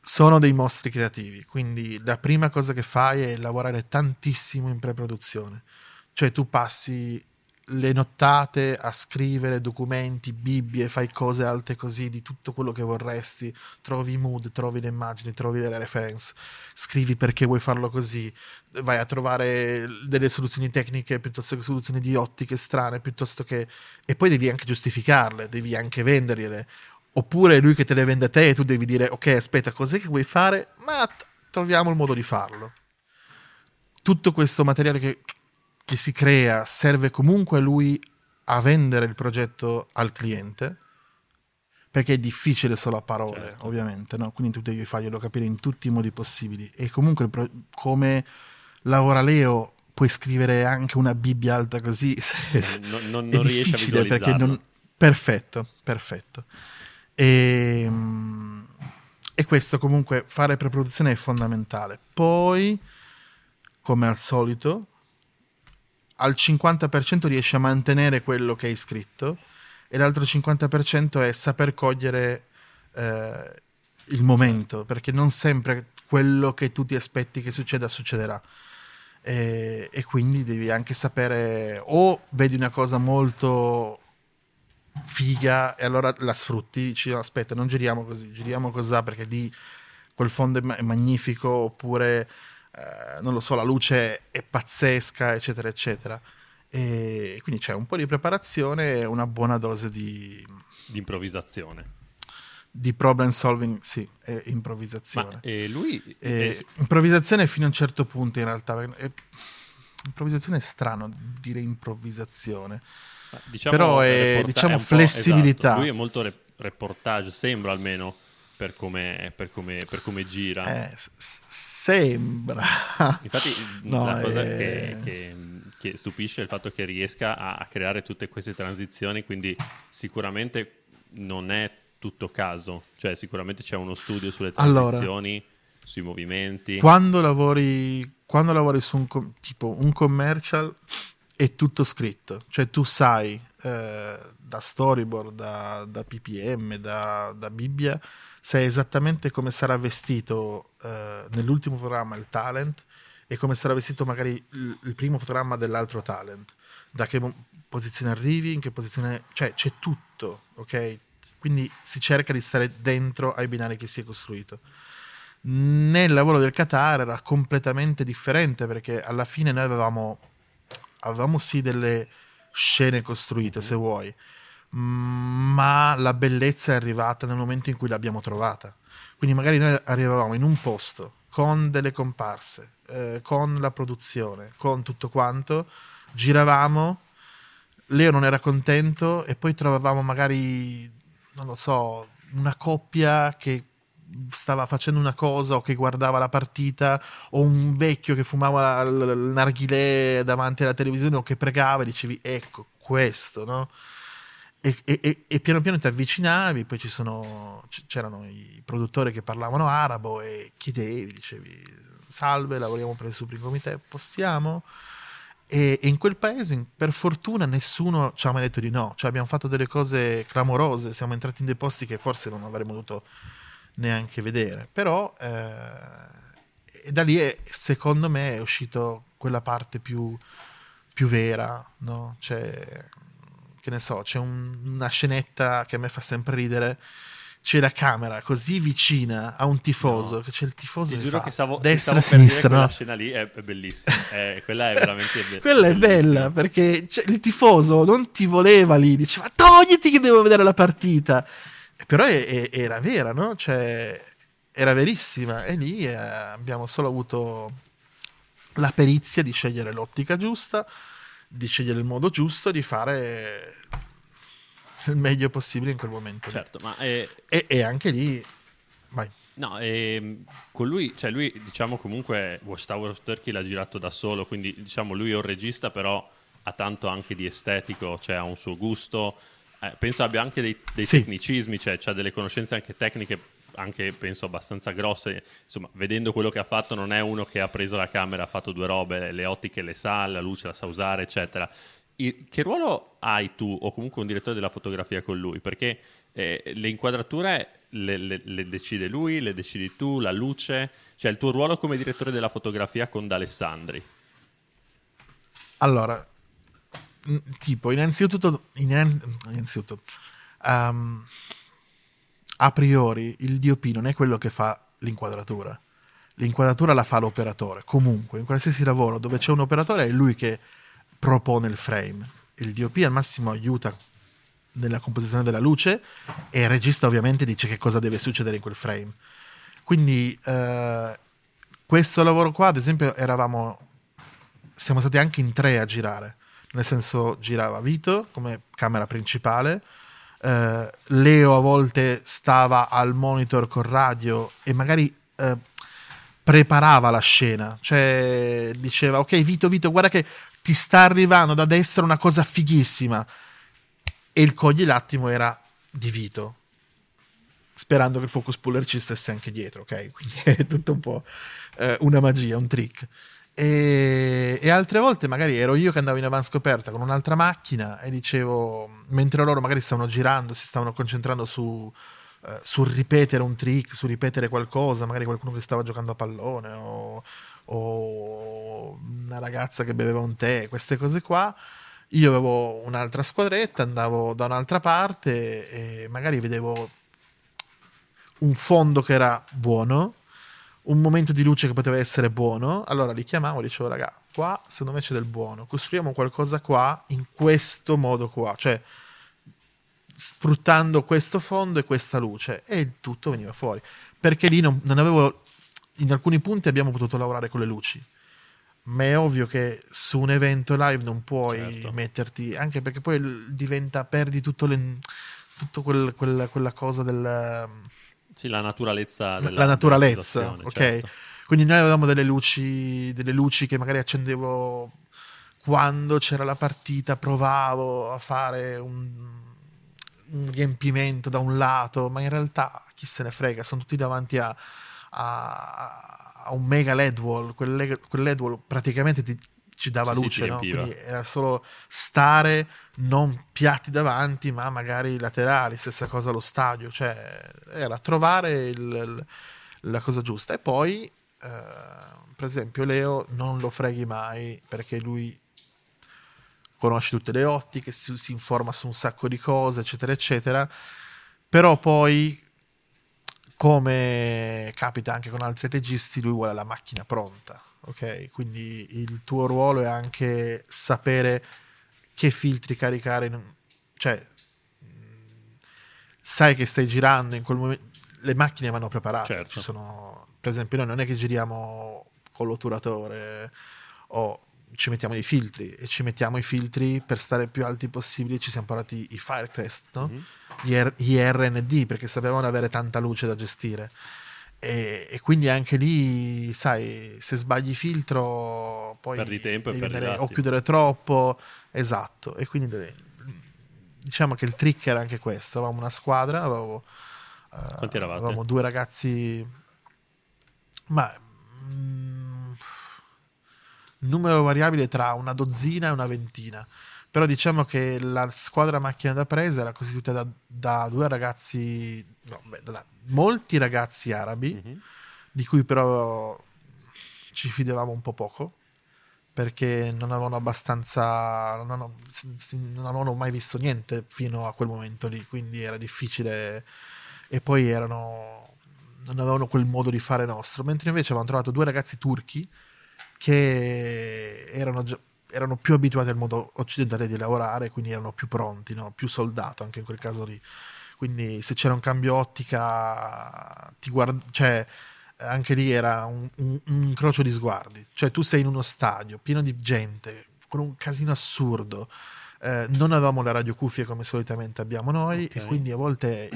Sono dei mostri creativi, quindi la prima cosa che fai è lavorare tantissimo in pre-produzione. Cioè tu passi le nottate a scrivere documenti, bibbie, fai cose alte così di tutto quello che vorresti, trovi i mood, trovi le immagini, trovi le reference, scrivi perché vuoi farlo così, vai a trovare delle soluzioni tecniche piuttosto che soluzioni di ottiche strane, piuttosto che... e poi devi anche giustificarle, devi anche vendergliele. Oppure è lui che te le vende a te e tu devi dire ok aspetta cos'è che vuoi fare? Ma troviamo il modo di farlo. Tutto questo materiale che, che si crea serve comunque a lui a vendere il progetto al cliente perché è difficile solo a parole Certo. ovviamente no? quindi tu devi farglielo capire in tutti i modi possibili e comunque pro- come lavora Leo puoi scrivere anche una bibbia alta così se- Non, non- è non difficile perché non... perfetto perfetto e, mm, e questo comunque fare preproduzione è fondamentale poi come al solito al 50% riesci a mantenere quello che hai scritto e l'altro 50% è saper cogliere eh, il momento perché non sempre quello che tu ti aspetti che succeda succederà. E, e quindi devi anche sapere o vedi una cosa molto figa e allora la sfrutti dici "No, aspetta non giriamo così giriamo così perché lì quel fondo è, ma- è magnifico oppure eh, non lo so la luce è pazzesca eccetera eccetera e quindi c'è un po' di preparazione e una buona dose di, Di improvvisazione. di problem solving sì e Ma improvvisazione e lui... e eh, improvvisazione fino a un certo punto in realtà è- improvvisazione è strano dire improvvisazione ma diciamo però è, reporta- diciamo, un po'- flessibilità. esatto. Lui è molto re- reportage, sembra almeno, per come, per come, per come gira. Eh, s- sembra Infatti No, la cosa eh. che, che- che stupisce è il fatto che riesca a, a creare tutte queste transizioni, quindi sicuramente non è tutto caso, cioè sicuramente c'è uno studio sulle Allora. transizioni, sui movimenti. quando lavori quando lavori su un com- tipo un commercial è tutto scritto, cioè tu sai eh, da storyboard, da, da PPM, da, da, Bibbia, sai esattamente come sarà vestito eh, nell'ultimo programma il talent e come sarà vestito magari il, il primo fotogramma dell'altro talent, da che posizione arrivi, in che posizione, cioè c'è tutto, ok? Quindi si cerca di stare dentro ai binari che si è costruito. Nel lavoro del Qatar era completamente differente perché alla fine noi avevamo, avevamo sì delle scene costruite, se vuoi, ma la bellezza è arrivata nel momento in cui l'abbiamo trovata. Quindi magari noi arrivavamo in un posto con delle comparse, eh, con la produzione, con tutto quanto, giravamo, Leo non era contento e poi trovavamo magari, non lo so, una coppia che stava facendo una cosa o che guardava la partita o un vecchio che fumava il narghilè davanti alla televisione o che pregava e dicevi ecco questo no? E, e, e, piano piano ti avvicinavi poi sono, c'erano i produttori che parlavano arabo e chiedevi dicevi salve lavoriamo per il Supreme Comité postiamo? E, in quel paese, per fortuna, nessuno ci ha mai detto di no. Cioè, abbiamo fatto delle cose clamorose, siamo entrati in dei posti che forse non avremmo dovuto neanche vedere. Però eh, da lì, è, secondo me, è uscito quella parte più, più vera, no? Cioè, che ne so, c'è un, una scenetta che a me fa sempre ridere c'è la camera così vicina a un tifoso no. che c'è il tifoso Ti giuro che stavo, destra e sinistra no? scena lì è, è bellissima è, quella è veramente be- quella è bella perché il tifoso non ti voleva lì diceva togliti che devo vedere la partita però è, era vera, no? Cioè, era verissima e lì eh, abbiamo solo avuto la perizia di scegliere l'ottica giusta, di scegliere il modo giusto, di fare il meglio possibile in quel momento. Certo, ma è... e, e, anche lì, vai. No, e con lui, cioè lui, diciamo comunque, Watch Tower of Turkey l'ha girato da solo, quindi diciamo lui è un regista, però ha tanto anche di estetico, cioè ha un suo gusto, eh, penso abbia anche dei, dei sì. tecnicismi, cioè ha delle conoscenze anche tecniche, anche penso abbastanza grosse. Insomma, vedendo quello che ha fatto, non è uno che ha preso la camera, ha fatto due robe, le ottiche le sa, la luce la sa usare, eccetera. Che ruolo hai tu, o comunque un direttore della fotografia con lui? Perché eh, le inquadrature le, le, le, decide lui, le decidi tu, la luce, cioè il tuo ruolo come direttore della fotografia con D'Alessandri. Allora, tipo, innanzitutto, innanzitutto um, a priori il DOP non è quello che fa l'inquadratura. L'inquadratura la fa l'operatore. Comunque, in qualsiasi lavoro dove c'è un operatore è lui che propone il frame. Il DOP al massimo aiuta nella composizione della luce e il regista ovviamente dice che cosa deve succedere in quel frame. Quindi eh, questo lavoro qua, ad esempio, eravamo siamo stati anche in tre a girare nel senso girava Vito come camera principale, eh, Leo a volte stava al monitor col radio e magari eh, preparava la scena, cioè diceva ok Vito, Vito, guarda che ti sta arrivando da destra una cosa fighissima e il cogli l'attimo era di Vito sperando che il focus puller ci stesse anche dietro, ok? Quindi è tutto un po' eh, una magia, un trick. E, e, altre volte magari ero io che andavo in avanscoperta con un'altra macchina e dicevo, mentre loro magari stavano girando, si stavano concentrando su, eh, sul ripetere un trick, su ripetere qualcosa, magari qualcuno che stava giocando a pallone o, o una ragazza che beveva un tè, queste cose qua. Io avevo un'altra squadretta, andavo da un'altra parte e magari vedevo un fondo che era buono, un momento di luce che poteva essere buono, allora li chiamavo e dicevo, raga, qua secondo me c'è del buono, costruiamo qualcosa qua in questo modo qua, cioè sfruttando questo fondo e questa luce e tutto veniva fuori. Perché lì non, non avevo, in alcuni punti abbiamo potuto lavorare con le luci, ma è ovvio che su un evento live non puoi certo. metterti, anche perché poi diventa, perdi tutto, le, tutto quel, quel, quella cosa del sì, la naturalezza della, la naturalezza, ok? Certo. Quindi noi avevamo delle luci, delle luci che magari accendevo quando c'era la partita, provavo a fare un, un riempimento da un lato, ma in realtà chi se ne frega, sono tutti davanti a, a, a un mega LED wall, quel, LED wall praticamente ti, ci dava Sì, sì, luce, ti no? quindi era solo stare, non piatti davanti, ma magari laterali, stessa cosa allo stadio, cioè era trovare il- il- la cosa giusta. E poi, eh, per esempio, Leo non lo freghi mai perché lui conosce tutte le ottiche, si, si informa su un sacco di cose, eccetera, eccetera. Però poi, come capita anche con altri registi, lui vuole la macchina pronta. Ok, quindi il tuo ruolo è anche sapere che filtri caricare, in cioè mh, sai che stai girando in quel momento. Le macchine vanno preparate. Certo. Ci sono, per esempio, noi non è che giriamo con l'otturatore o ci mettiamo i filtri e ci mettiamo i filtri per stare più alti possibili. Ci siamo portati i Firecrest, no? Mhm. gli, R- gli RND perché sapevano avere tanta luce da gestire. E, e quindi anche lì, sai, se sbagli filtro, poi Perdi tempo e perdi o chiudere troppo. Esatto. E quindi deve- diciamo che il trick era anche questo. Avevamo una squadra, avevo, eravate? avevamo due ragazzi, ma mm, numero variabile tra una dozzina e una ventina. Però diciamo che la squadra macchina da presa era costituita da, da due ragazzi, no, beh, da molti ragazzi arabi, Mhm. di cui però ci fidavamo un po' poco perché non avevano abbastanza non, si- non avevano mai visto niente fino a quel momento lì quindi era difficile e poi erano non avevano quel modo di fare nostro mentre invece avevamo trovato due ragazzi turchi che erano, già- erano più abituati al modo occidentale di lavorare quindi erano più pronti no? più soldato anche in quel caso lì quindi se c'era un cambio ottica ti guard- cioè anche lì era un, un- un incrocio di sguardi. Cioè, tu sei in uno stadio pieno di gente, con un casino assurdo. Eh, non avevamo le radiocuffie come solitamente abbiamo noi, Ok. e quindi a volte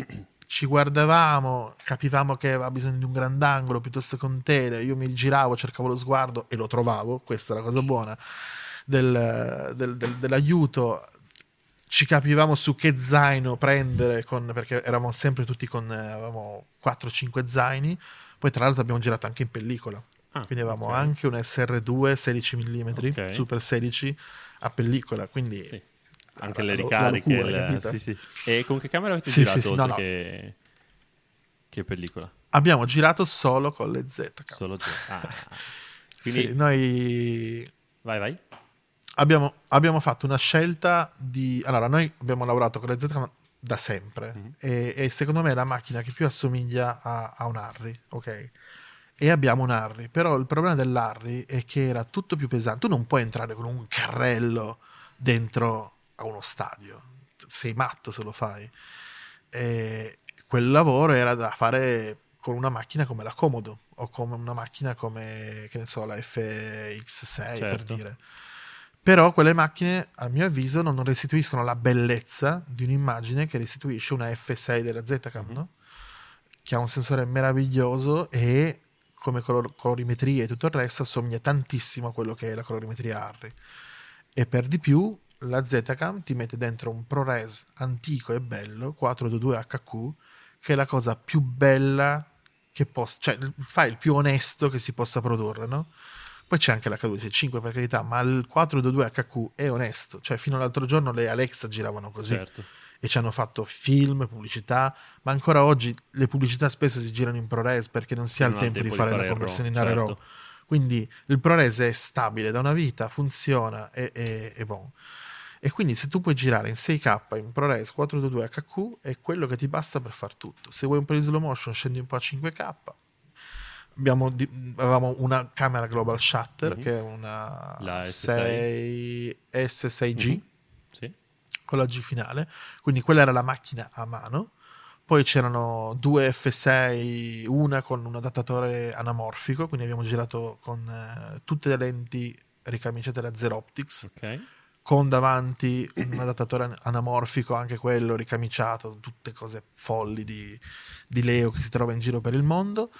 ci guardavamo, capivamo che aveva bisogno di un grandangolo piuttosto che un tele. Io mi giravo, cercavo lo sguardo e lo trovavo. Questa è la cosa buona del- del- del- dell'aiuto. Ci capivamo su che zaino prendere con- perché eravamo sempre tutti con avevamo 4-5 zaini. Poi, tra l'altro, abbiamo girato anche in pellicola. Ah, Quindi avevamo ok. anche un SR2 16 mm, Ok. Super 16 a pellicola. Quindi Sì. Anche le ricariche. locura, il- sì, sì. E con che camera avete Sì, girato no, no. Che... che pellicola? abbiamo girato solo con le Z. Solo te. Ah. Quindi Sì, noi vai, vai. abbiamo, abbiamo fatto una scelta di... Allora, noi abbiamo lavorato con le Z da sempre Mhm. e, e secondo me è la macchina che più assomiglia a, a un Harry, ok? E abbiamo un Harry, però il problema dell'Harry è che era tutto più pesante. Tu non puoi entrare con un carrello dentro a uno stadio, sei matto se lo fai. E quel lavoro era da fare con una macchina come la Comodo o come una macchina come, che ne so, la FX6 per Certo. dire. Però quelle macchine, a mio avviso, non restituiscono la bellezza di un'immagine che restituisce una F6 della Zcam, Mhm. no? che ha un sensore meraviglioso e come color- colorimetria e tutto il resto assomiglia tantissimo a quello che è la colorimetria Harry. E per di più la Zcam ti mette dentro un ProRes antico e bello 422 HQ che è la cosa più bella che possa, cioè il file più onesto che si possa produrre, no? Poi c'è anche l'H265 per carità, ma il 422 HQ è onesto, cioè fino all'altro giorno le Alexa giravano così Certo. e ci hanno fatto film, pubblicità, ma ancora oggi le pubblicità spesso si girano in ProRes perché non si ha il Non ha tempo di fare la il RAW, conversione in RAW. certo. Quindi il ProRes è stabile da una vita, funziona e, e, e buon. E quindi se tu puoi girare in 6K in ProRes 422 HQ è quello che ti basta per far tutto. Se vuoi un po' di slow motion scendi un po' a 5K. Abbiamo di- avevamo una camera global shutter Mhm. che è una La 6 S6G Mhm. Sì. con la G finale, quindi quella era la macchina a mano. Poi c'erano due F6, una con un adattatore anamorfico, quindi abbiamo girato con eh, tutte le lenti ricamiciate da Zero Optics, Ok. Con davanti un adattatore anamorfico, anche quello ricamiciato, tutte cose folli di, di Leo che si trova in giro per il mondo.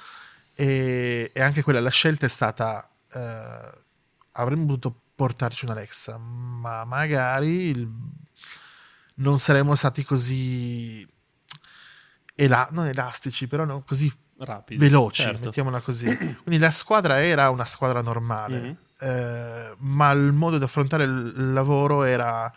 E, e anche quella, la scelta è stata, eh, avremmo potuto portarci una Alexa, ma magari il- non saremmo stati così, ela- non elastici, però non così Rapido. veloci, certo. mettiamola così. Quindi la squadra era una squadra normale. Mhm. Eh, ma il modo di affrontare il lavoro era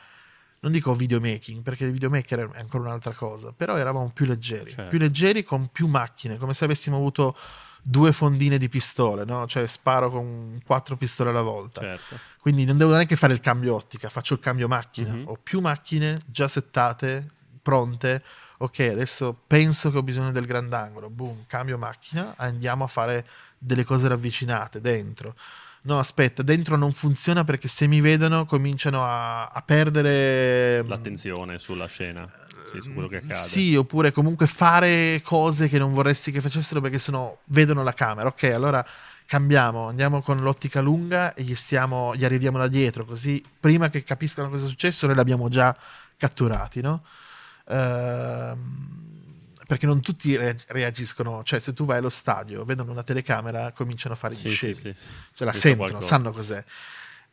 non dico videomaking perché il videomaker è ancora un'altra cosa però eravamo più leggeri Certo. più leggeri con più macchine come se avessimo avuto due fondine di pistole no? cioè sparo con quattro pistole alla volta Certo. quindi non devo neanche fare il cambio ottica, faccio il cambio macchina. Mhm. Ho più macchine già settate, pronte. Ok, adesso penso che ho bisogno del grandangolo. Boom, cambio macchina, andiamo a fare delle cose ravvicinate dentro. No, aspetta, dentro non funziona perché se mi vedono cominciano a, a perdere L'attenzione sulla scena, sì, su quello che accade. sì, oppure comunque fare cose che non vorresti che facessero perché sennò vedono la camera. Ok, allora cambiamo, andiamo con l'ottica lunga e gli, stiamo, gli arriviamo da dietro, così prima che capiscano cosa è successo noi l'abbiamo già catturati, no? Ehm, perché non tutti re- reagiscono, cioè se tu vai allo stadio, vedono una telecamera, cominciano a fare gli Sì, scemi, sì, sì. cioè la sentono, qualcosa. sanno cos'è.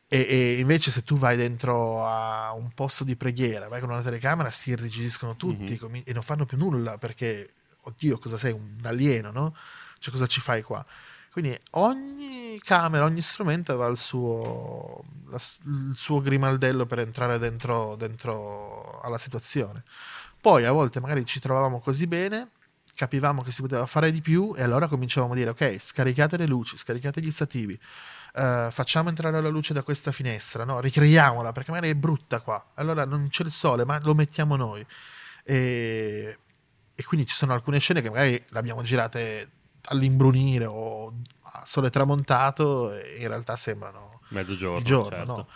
E, e invece se tu vai dentro a un posto di preghiera, vai con una telecamera, si irrigidiscono tutti Mhm. comi- e non fanno più nulla perché, oddio, cosa sei? Un alieno, no? Cioè cosa ci fai qua? Quindi ogni camera, ogni strumento aveva il suo, la- il suo grimaldello per entrare dentro, dentro alla situazione. Poi a volte magari ci trovavamo così bene, capivamo che si poteva fare di più e allora cominciavamo a dire ok, scaricate le luci, scaricate gli stativi, eh, facciamo entrare la luce da questa finestra, no? ricreiamola perché magari è brutta qua, allora non c'è il sole ma lo mettiamo noi. E, e quindi ci sono alcune scene che magari le abbiamo girate all'imbrunire o a sole tramontato e in realtà sembrano Mezzogiorno, giorno, certo. no?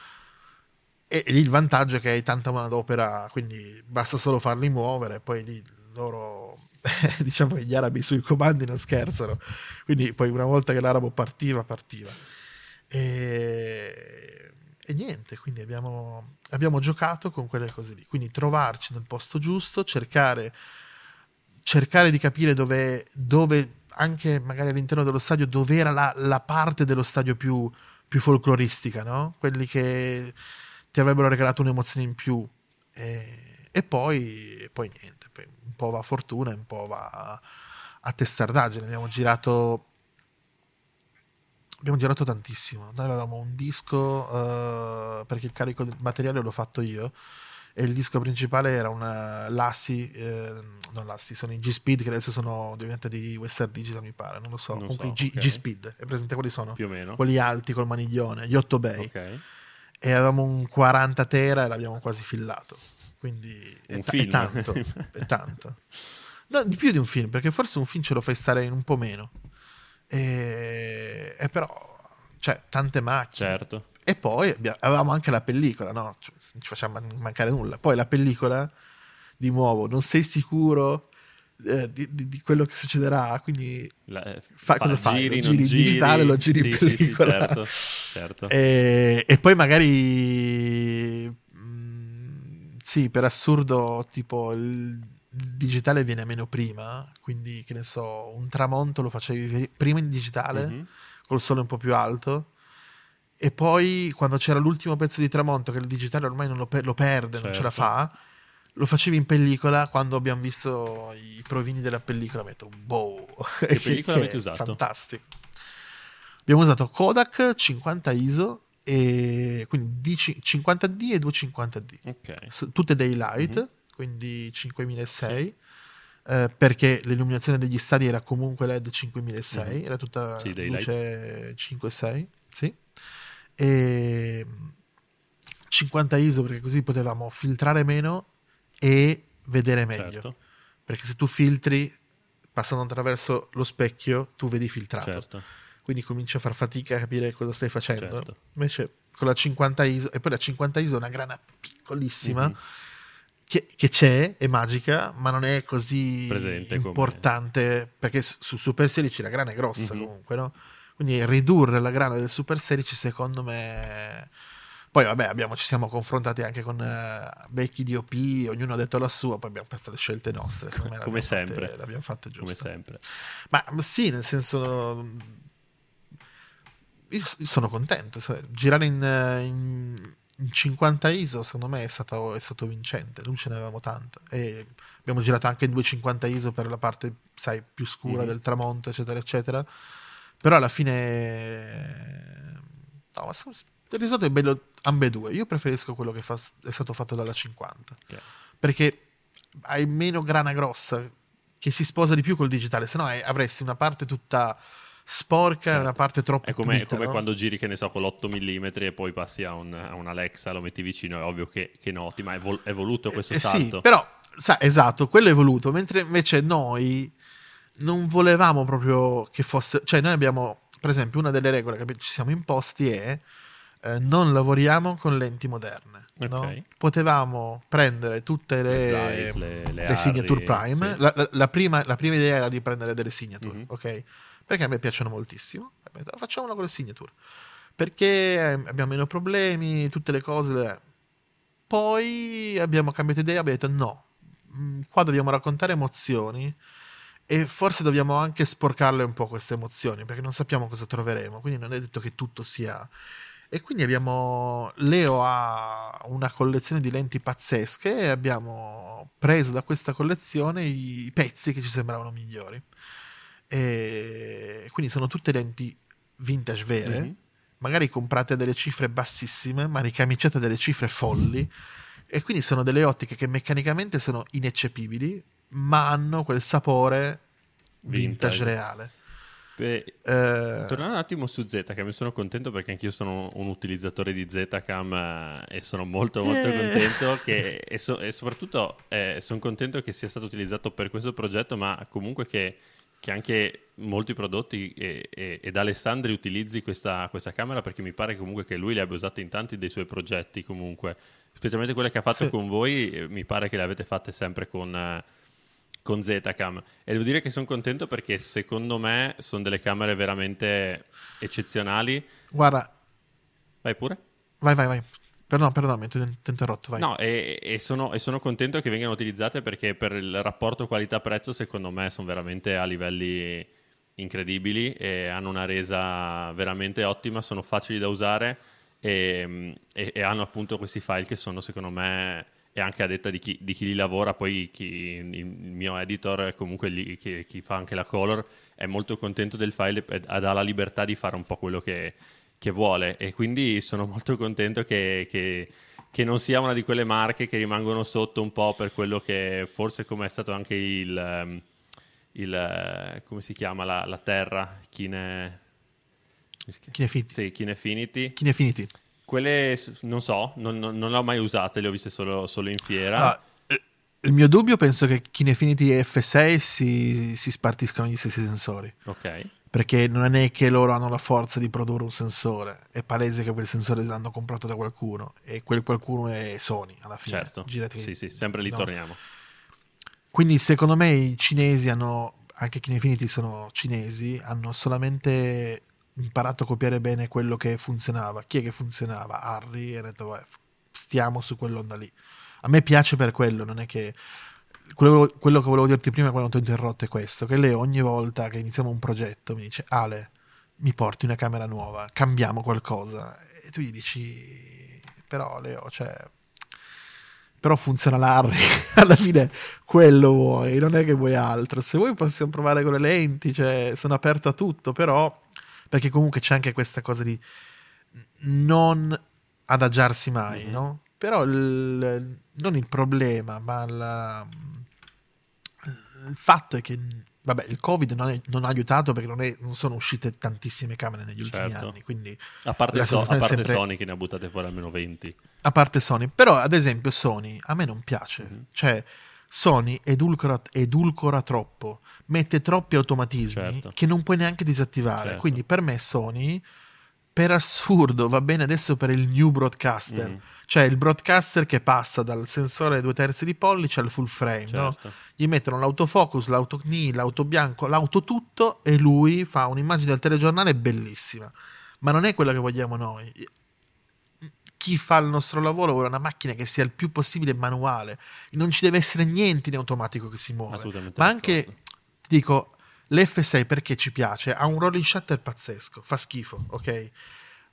E lì il vantaggio è che hai tanta manodopera, quindi basta solo farli muovere, poi lì loro, diciamo gli arabi sui comandi non scherzano, quindi poi una volta che l'arabo partiva, partiva. E, e niente, quindi abbiamo, abbiamo giocato con quelle cose lì, quindi trovarci nel posto giusto, cercare, cercare di capire dove, dove, anche magari all'interno dello stadio, dove era la, la parte dello stadio più, più folcloristica, no? Quelli che ti avrebbero regalato un'emozione in più. E, e poi, e poi niente, poi un po' va a fortuna, un po' va a testardaggine. Abbiamo girato. Abbiamo girato tantissimo. Noi avevamo un disco eh, perché il carico del materiale l'ho fatto io. E il disco principale era una Lassi, eh, non Lassi, sono i G-Speed che adesso sono diventati Western Digital, mi pare, non lo so. Non Comunque so, i G- ok. G-Speed, è presente quali sono? Più o meno. Quelli alti col maniglione, gli 8 bay Ok. E avevamo un 40 tera e l'abbiamo quasi fillato. Quindi è, ta- è tanto, è tanto. No, di più di un film, perché forse un film ce lo fai stare in un po' meno. E, e però, cioè, tante macchine. Certo. E poi avevamo anche la pellicola, no? Cioè, non ci facciamo mancare nulla. Poi la pellicola, di nuovo, non sei sicuro eh, di, di- di quello che succederà, quindi La- eh, Fa- cosa fai? Giri, Lo non giri in digitale, lo giri in Sì, sì, sì, pellicola. certo, certo. E, e poi magari, mm, sì, per assurdo, tipo il digitale viene meno prima, quindi che ne so, un tramonto lo facevi prima in digitale, Mhm. col sole un po' più alto. E poi quando c'era l'ultimo pezzo di tramonto, che il digitale ormai non lo, per- lo perde, non ce la Certo. fa, lo facevi in pellicola. Quando abbiamo visto i provini della pellicola, ho detto, boh, Che pellicola avete usato? Fantastico. Abbiamo usato Kodak 50 ISO, e quindi D- 50D e 250D Ok. s- tutte daylight, Mhm. quindi 5006, eh, perché l'illuminazione degli stadi era comunque LED 5006, Mhm. era tutta Sì, luce 5.6, sì. E 50 ISO perché così potevamo filtrare meno e vedere meglio. Certo, Perché se tu filtri passando attraverso lo specchio, tu vedi filtrato. certo, Quindi cominci a far fatica a capire cosa stai facendo. certo. Invece con la 50 ISO, e poi la 50 ISO è una grana piccolissima Mhm. che, che c'è, è magica, ma non è così Presente come- importante perché su, su Super 16 la grana è grossa Mhm. comunque, no? Quindi ridurre la grana del Super 16 secondo me... Poi vabbè, abbiamo- ci siamo confrontati anche con eh, vecchi DOP, ognuno ha detto la sua, poi abbiamo fatto le scelte nostre. me Come sempre. fatte- le abbiamo fatte Come giuste. sempre. Ma sì, nel senso. Io sono contento. Girare in, in- in 50 ISO, secondo me, è stato, è stato vincente. Non ce ne avevamo tanta. E abbiamo girato anche in 250 ISO per la parte, sai, più scura Mhm. del tramonto, eccetera, eccetera. Però alla fine. no, ma so- il risultato è bello ambedue. Io preferisco quello che fa- è stato fatto dalla 50 Ok. perché hai meno grana grossa che si sposa di più col digitale, se no hai- avresti una parte tutta sporca e Certo. una parte troppo È come, è pulita, come no? quando giri, che ne so, con l'8 mm e poi passi a un, a un Alexa, lo metti vicino, è ovvio che, che noti, ma è, vol- è voluto questo Eh, sì, salto. però, sa, esatto, quello è voluto, mentre invece noi non volevamo proprio che fosse, cioè noi abbiamo, per esempio, una delle regole che ci siamo imposti è eh, non lavoriamo con lenti moderne. no? Ok. Potevamo prendere tutte le, Le le- le le signature prime. sì. La, la- la prima, la prima idea era di prendere delle signature, Mhm. ok? Perché a me piacciono moltissimo. Detto, Facciamola con le signature. Perché eh, abbiamo meno problemi, tutte le cose. Poi abbiamo cambiato idea, abbiamo detto no, mm, qua dobbiamo raccontare emozioni e forse dobbiamo anche sporcarle un po' queste emozioni perché non sappiamo cosa troveremo, quindi non è detto che tutto sia... E quindi abbiamo... Leo ha una collezione di lenti pazzesche e abbiamo preso da questa collezione i pezzi che ci sembravano migliori. E quindi sono tutte lenti vintage vere Mhm. magari comprate a delle cifre bassissime, ma ricamiciate a delle cifre folli. E quindi sono delle ottiche che meccanicamente sono ineccepibili, ma hanno quel sapore vintage, Vintage. reale. Beh, Eh, Tornando un attimo su Zcam, sono contento perché anch'io sono un utilizzatore di Zcam eh, e sono molto molto Eh. contento che, e, so- e soprattutto eh, sono contento che sia stato utilizzato per questo progetto, ma comunque che, che anche molti prodotti e, e- ed Alessandri utilizzi questa, questa camera perché mi pare comunque che lui le abbia usate in tanti dei suoi progetti comunque, specialmente quelle che ha fatto Sì. con voi, eh, mi pare che le avete fatte sempre con... eh, con Zcam e devo dire che sono contento perché secondo me sono delle camere veramente eccezionali. guarda, Vai pure. vai, vai, vai. Perdona, perdona, ti ho interrotto, vai. No, e, e sono, e sono contento che vengano utilizzate perché per il rapporto qualità-prezzo secondo me sono veramente a livelli incredibili e hanno una resa veramente ottima, sono facili da usare e- e hanno appunto questi file che sono secondo me e anche a detta di chi, di chi li lavora, poi chi- il mio editor comunque gli- chi, chi fa anche la color è molto contento del file e ha la libertà di fare un po' quello che, che vuole e quindi sono molto contento che, che- che non sia una di quelle marche che rimangono sotto un po' per quello che forse come è stato anche il, ehm, il eh, come si chiama la, la terra Kine? Kinefinity. sì, Kinefinity Kinefinity. Quelle non so non, non- non le ho mai usate le ho viste solo, solo in fiera. Ah, eh, il mio dubbio penso che Kinefinity e F6 si, si spartiscano gli stessi sensori. ok. Perché non è che loro hanno la forza di produrre un sensore, è palese che quel sensore l'hanno comprato da qualcuno. E quel qualcuno è Sony alla fine. certo. Girati- sì sì sempre lì no. torniamo. Quindi secondo me i cinesi hanno, anche Kinefinity sono cinesi, hanno solamente imparato a copiare bene quello che funzionava. Chi è che funzionava? Harry e ha detto "Vabbè, stiamo su quell'onda lì. A me piace per quello, non è che... Quello, quello che volevo dirti prima quando ti ho interrotto è questo, che lei ogni volta che iniziamo un progetto mi dice Ale, mi porti una camera nuova, cambiamo qualcosa. E tu gli dici, però Leo, cioè... Però funziona l'Harry, alla fine quello vuoi, non è che vuoi altro. Se vuoi possiamo provare con le lenti, cioè sono aperto a tutto, però perché comunque c'è anche questa cosa di non adagiarsi mai, Mhm. no? Però il- non il problema, ma la- il fatto è che vabbè, il Covid non, è- non ha aiutato perché non, è- non sono uscite tantissime camere negli ultimi Certo. anni, quindi a parte, So- a parte sempre- Sony che ne ha buttate fuori almeno 20 a parte Sony, però ad esempio Sony a me non piace, Mhm. cioè Sony edulcora, edulcora troppo, mette troppi automatismi Certo. che non puoi neanche disattivare, Certo. quindi per me Sony per assurdo va bene adesso per il new broadcaster, Mhm. cioè il broadcaster che passa dal sensore due terzi di pollice al full frame, no? certo gli mettono l'autofocus, l'auto CNI, l'auto bianco, l'auto tutto e lui fa un'immagine del telegiornale bellissima. Ma non è quella che vogliamo noi. Chi fa il nostro lavoro vuole una macchina che sia il più possibile manuale. Non ci deve essere niente in automatico che si muove. Ma anche, ti dico, l'F6 perché ci piace? Ha un rolling shutter pazzesco, fa schifo, ok?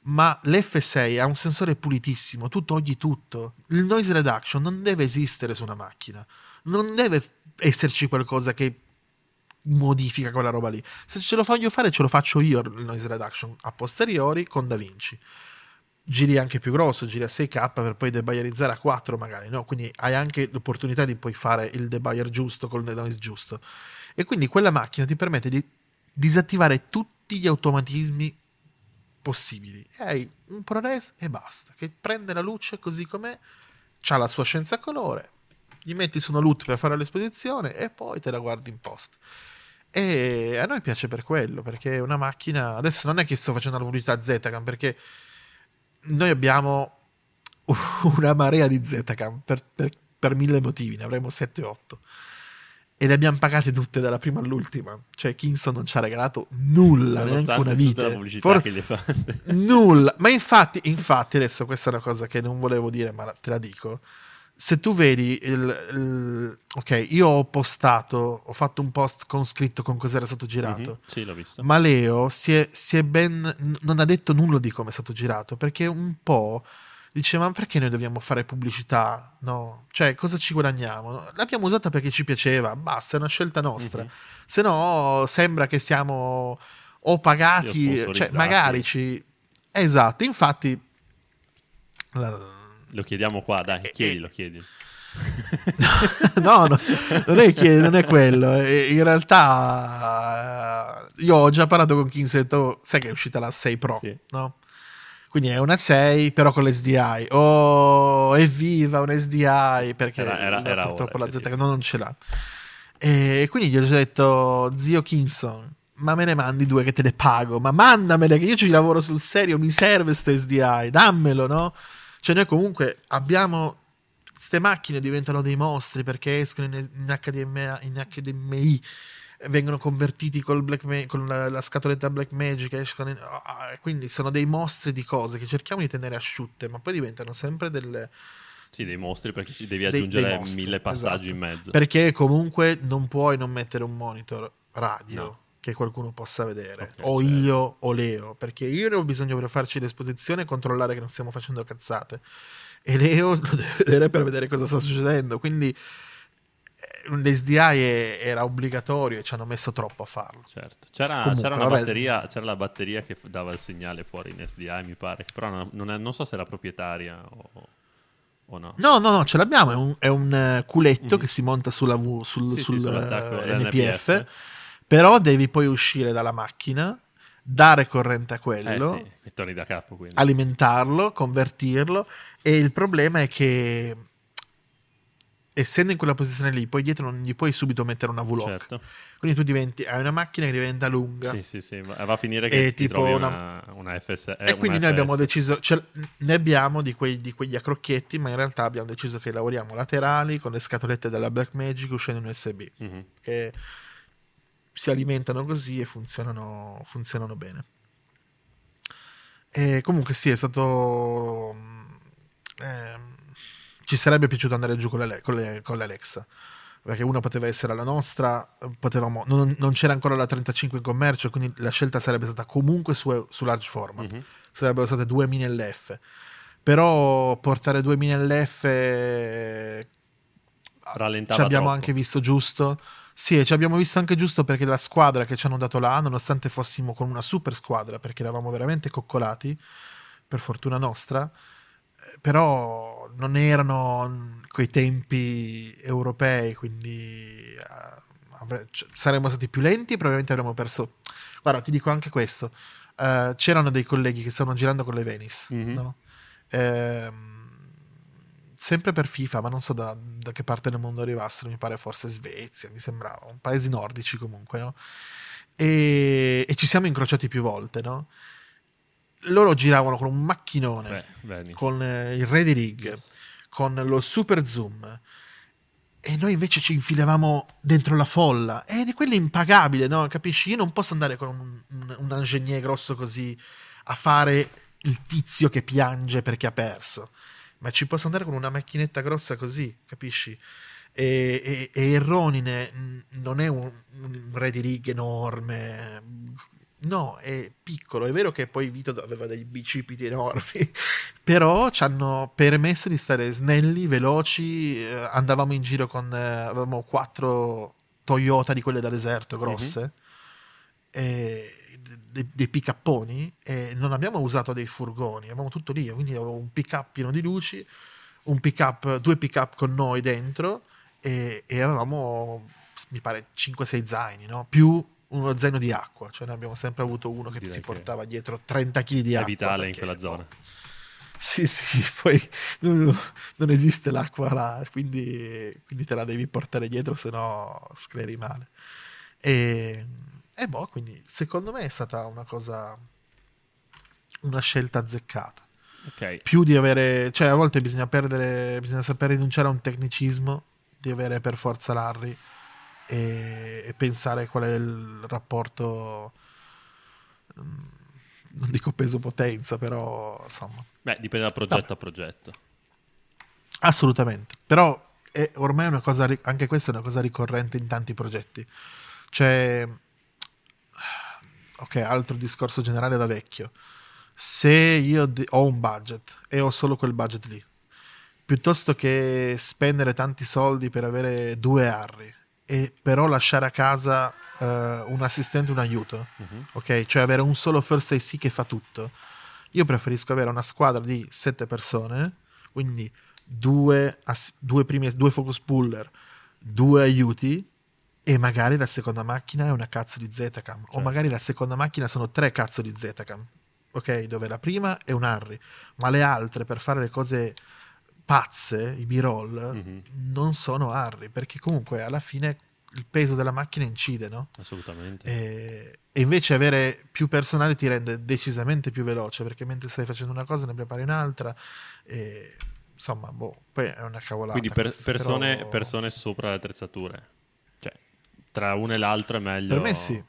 Ma l'F6 ha un sensore pulitissimo, tu togli tutto. Il noise reduction non deve esistere su una macchina. Non deve esserci qualcosa che modifica quella roba lì. Se ce lo voglio fare, ce lo faccio io il noise reduction a posteriori con DaVinci. Giri anche più grosso, giri a 6K per poi debayerizzare a 4 magari, no? Quindi hai anche l'opportunità di poi fare il debayer giusto col noise giusto. E quindi quella macchina ti permette di disattivare tutti gli automatismi possibili. E hai un ProRes e basta, che prende la luce così com'è, ha la sua scienza colore, gli metti su una LUT per fare l'esposizione e poi te la guardi in post. E a noi piace per quello, perché è una macchina... Adesso non è che sto facendo la pubblicità Zcam, perché noi abbiamo una marea di Zcam per, per, per mille motivi, ne avremo 7-8 e le abbiamo pagate tutte dalla prima all'ultima. Cioè, Kingston non ci ha regalato nulla, neanche una vita. For... nulla. Ma infatti, infatti, adesso questa è una cosa che non volevo dire, ma te la dico. Se tu vedi il, il... ok, io ho postato, ho fatto un post con scritto con cos'era stato girato. Mm-hmm. Sì, l'ho visto. Ma Leo si è, si è ben. non ha detto nulla di come è stato girato perché un po' dice ma perché noi dobbiamo fare pubblicità? No? Cioè cosa ci guadagniamo? L'abbiamo usata perché ci piaceva, basta, è una scelta nostra. Mm-hmm. Se no sembra che siamo o pagati, cioè magari ci... Esatto, infatti... Lo chiediamo qua, dai, eh, chiedilo, eh, chiedi. no, no, non è, che, non è quello. In realtà, io ho già parlato con Kinsey, sai che è uscita la 6 Pro, sì. no? Quindi è una 6, però con l'SDI. Oh, evviva un SDI, perché era, era, era purtroppo ora, la Z no, non ce l'ha. E quindi gli ho detto, zio Kinson, ma me ne mandi due che te le pago, ma mandamele che io ci lavoro sul serio, mi serve questo SDI, dammelo, no? Cioè noi comunque abbiamo... Queste macchine diventano dei mostri perché escono in, in, HDMI, in HDMI vengono convertiti Black, con la, la, scatoletta Black Magic, in, oh, quindi sono dei mostri di cose che cerchiamo di tenere asciutte, ma poi diventano sempre delle... Sì, dei mostri perché ci devi aggiungere dei, dei mille passaggi esatto. in mezzo. Perché comunque non puoi non mettere un monitor radio. No. Che qualcuno possa vedere, okay, o certo. io o Leo, perché io ne ho bisogno per farci l'esposizione e controllare che non stiamo facendo cazzate, e Leo lo deve vedere per vedere cosa sta succedendo. Quindi l'SDI era obbligatorio e ci hanno messo troppo a farlo. Certo. C'era, Comunque, c'era, una batteria, c'era la batteria che dava il segnale fuori in SDI, mi pare, però non, non, è, non so se era proprietaria o, no. No, no, no, ce l'abbiamo, è un, è un eh, culetto mm. che si monta sulla v, sul, sì, sul sì, NPF, NPF, però devi poi uscire dalla macchina dare corrente a quello, eh sì, torni da capo, alimentarlo, convertirlo e il problema è che essendo in quella posizione lì, poi dietro non gli puoi subito mettere una V-Lock. Certo. Quindi tu diventi, hai una macchina che diventa lunga. Sì, sì, sì, va a finire che e tipo una, una, una FS. Eh, e quindi noi FS. abbiamo deciso, cioè, ne abbiamo di, quei, di quegli accrocchietti, ma in realtà abbiamo deciso che lavoriamo laterali con le scatolette della Blackmagic uscendo in USB, mm-hmm. che si alimentano così e funzionano, funzionano bene. E comunque sì, è stato... Eh, ci sarebbe piaciuto andare giù con, le, con, le, con l'Alexa perché una poteva essere la nostra, potevamo, non, non, c'era ancora la 35 in commercio, quindi la scelta sarebbe stata comunque su, su large format, mm-hmm. sarebbero state due mini LF. Però portare due mini LF rallentava ci abbiamo troppo. anche visto giusto. Sì, ci abbiamo visto anche giusto perché la squadra che ci hanno dato là, nonostante fossimo con una super squadra, perché eravamo veramente coccolati, per fortuna nostra, però non erano quei tempi europei, quindi uh, avre- saremmo stati più lenti e probabilmente avremmo perso. Guarda, ti dico anche questo: uh, c'erano dei colleghi che stavano girando con le Venice, mm-hmm. no? Ehm, sempre per FIFA, ma non so da, da, che parte del mondo arrivassero, mi pare forse Svezia, mi sembrava, un paesi nordici comunque, no? E, e ci siamo incrociati più volte, no? loro giravano con un macchinone, Beh, con eh, il ready rig, yes. con lo super zoom. E noi invece ci infilavamo dentro la folla. E quello è impagabile, no? Capisci? Io non posso andare con un, un, un ingegner grosso così a fare il tizio che piange perché ha perso. Ma ci posso andare con una macchinetta grossa così, capisci? E, e, e Erronine non è un, un ready rig enorme, No, è piccolo. È vero che poi Vito aveva dei bicipiti enormi, però ci hanno permesso di stare snelli, veloci. Eh, andavamo in giro con. Eh, avevamo quattro Toyota di quelle da deserto grosse. Mm-hmm. E dei, dei pick-uponi e non abbiamo usato dei furgoni, avevamo tutto lì, quindi avevo un pick-up pieno di luci, un pick-up, due pick-up con noi dentro e, e avevamo, mi pare, 5-6 zaini, no? più uno zaino di acqua, cioè noi abbiamo sempre avuto uno che Direi si che portava dietro 30 kg di È acqua. vitale in quella zona. sì, sì, poi non, non esiste l'acqua là, quindi, quindi te la devi portare dietro, se no scleri male. E, e boh, quindi secondo me è stata una cosa, una scelta azzeccata. Ok. Più di avere, cioè a volte bisogna perdere, bisogna saper rinunciare a un tecnicismo, di avere per forza l'Harry e, e pensare qual è il rapporto, mm, non dico peso-potenza, però insomma. Beh, dipende da progetto a progetto. Assolutamente, però è ormai una cosa, anche questa è una cosa ricorrente in tanti progetti. Cioè, ok, altro discorso generale da vecchio. Se io de- ho un budget e ho solo quel budget lì, piuttosto che spendere tanti soldi per avere due Harry e però lasciare a casa eh, un assistente, un aiuto, Mhm. ok? Cioè avere un solo first AC che fa tutto. Io preferisco avere una squadra di sette persone, quindi due, ass- due, primi, due focus puller, due aiuti e magari la seconda macchina è una cazzo di Zetacam o Certo. magari la seconda macchina sono tre cazzo di Zetacam, ok? Dove la prima è un Harry, ma le altre per fare le cose pazze, i B-roll, Mhm. non sono Harry, perché comunque alla fine il peso della macchina incide, no? Assolutamente. E, e invece avere più personale ti rende decisamente più veloce perché mentre stai facendo una cosa ne prepari un'altra. E, insomma, boh, poi è una cavolata. Quindi per- persone, però- persone sopra le attrezzature. Tra uno e l'altro è meglio... Per me sì.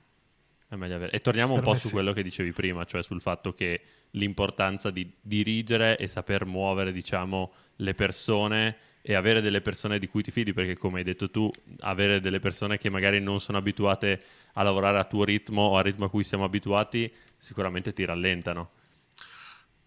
È meglio avere. E torniamo un Per po' me su sì. quello che dicevi prima, cioè sul fatto che l'importanza di dirigere e saper muovere, diciamo, le persone e avere delle persone di cui ti fidi, perché come hai detto tu, avere delle persone che magari non sono abituate a lavorare a tuo ritmo o al ritmo a cui siamo abituati, sicuramente ti rallentano.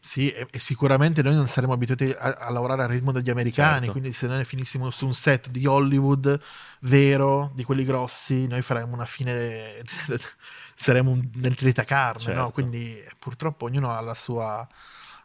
Sì, e, e sicuramente noi non saremo abituati a, a lavorare al ritmo degli americani, Certo. quindi se noi finissimo su un set di Hollywood vero, di quelli grossi, noi faremmo una fine, saremo nel tritacarne, Certo. no? Quindi purtroppo ognuno ha la sua,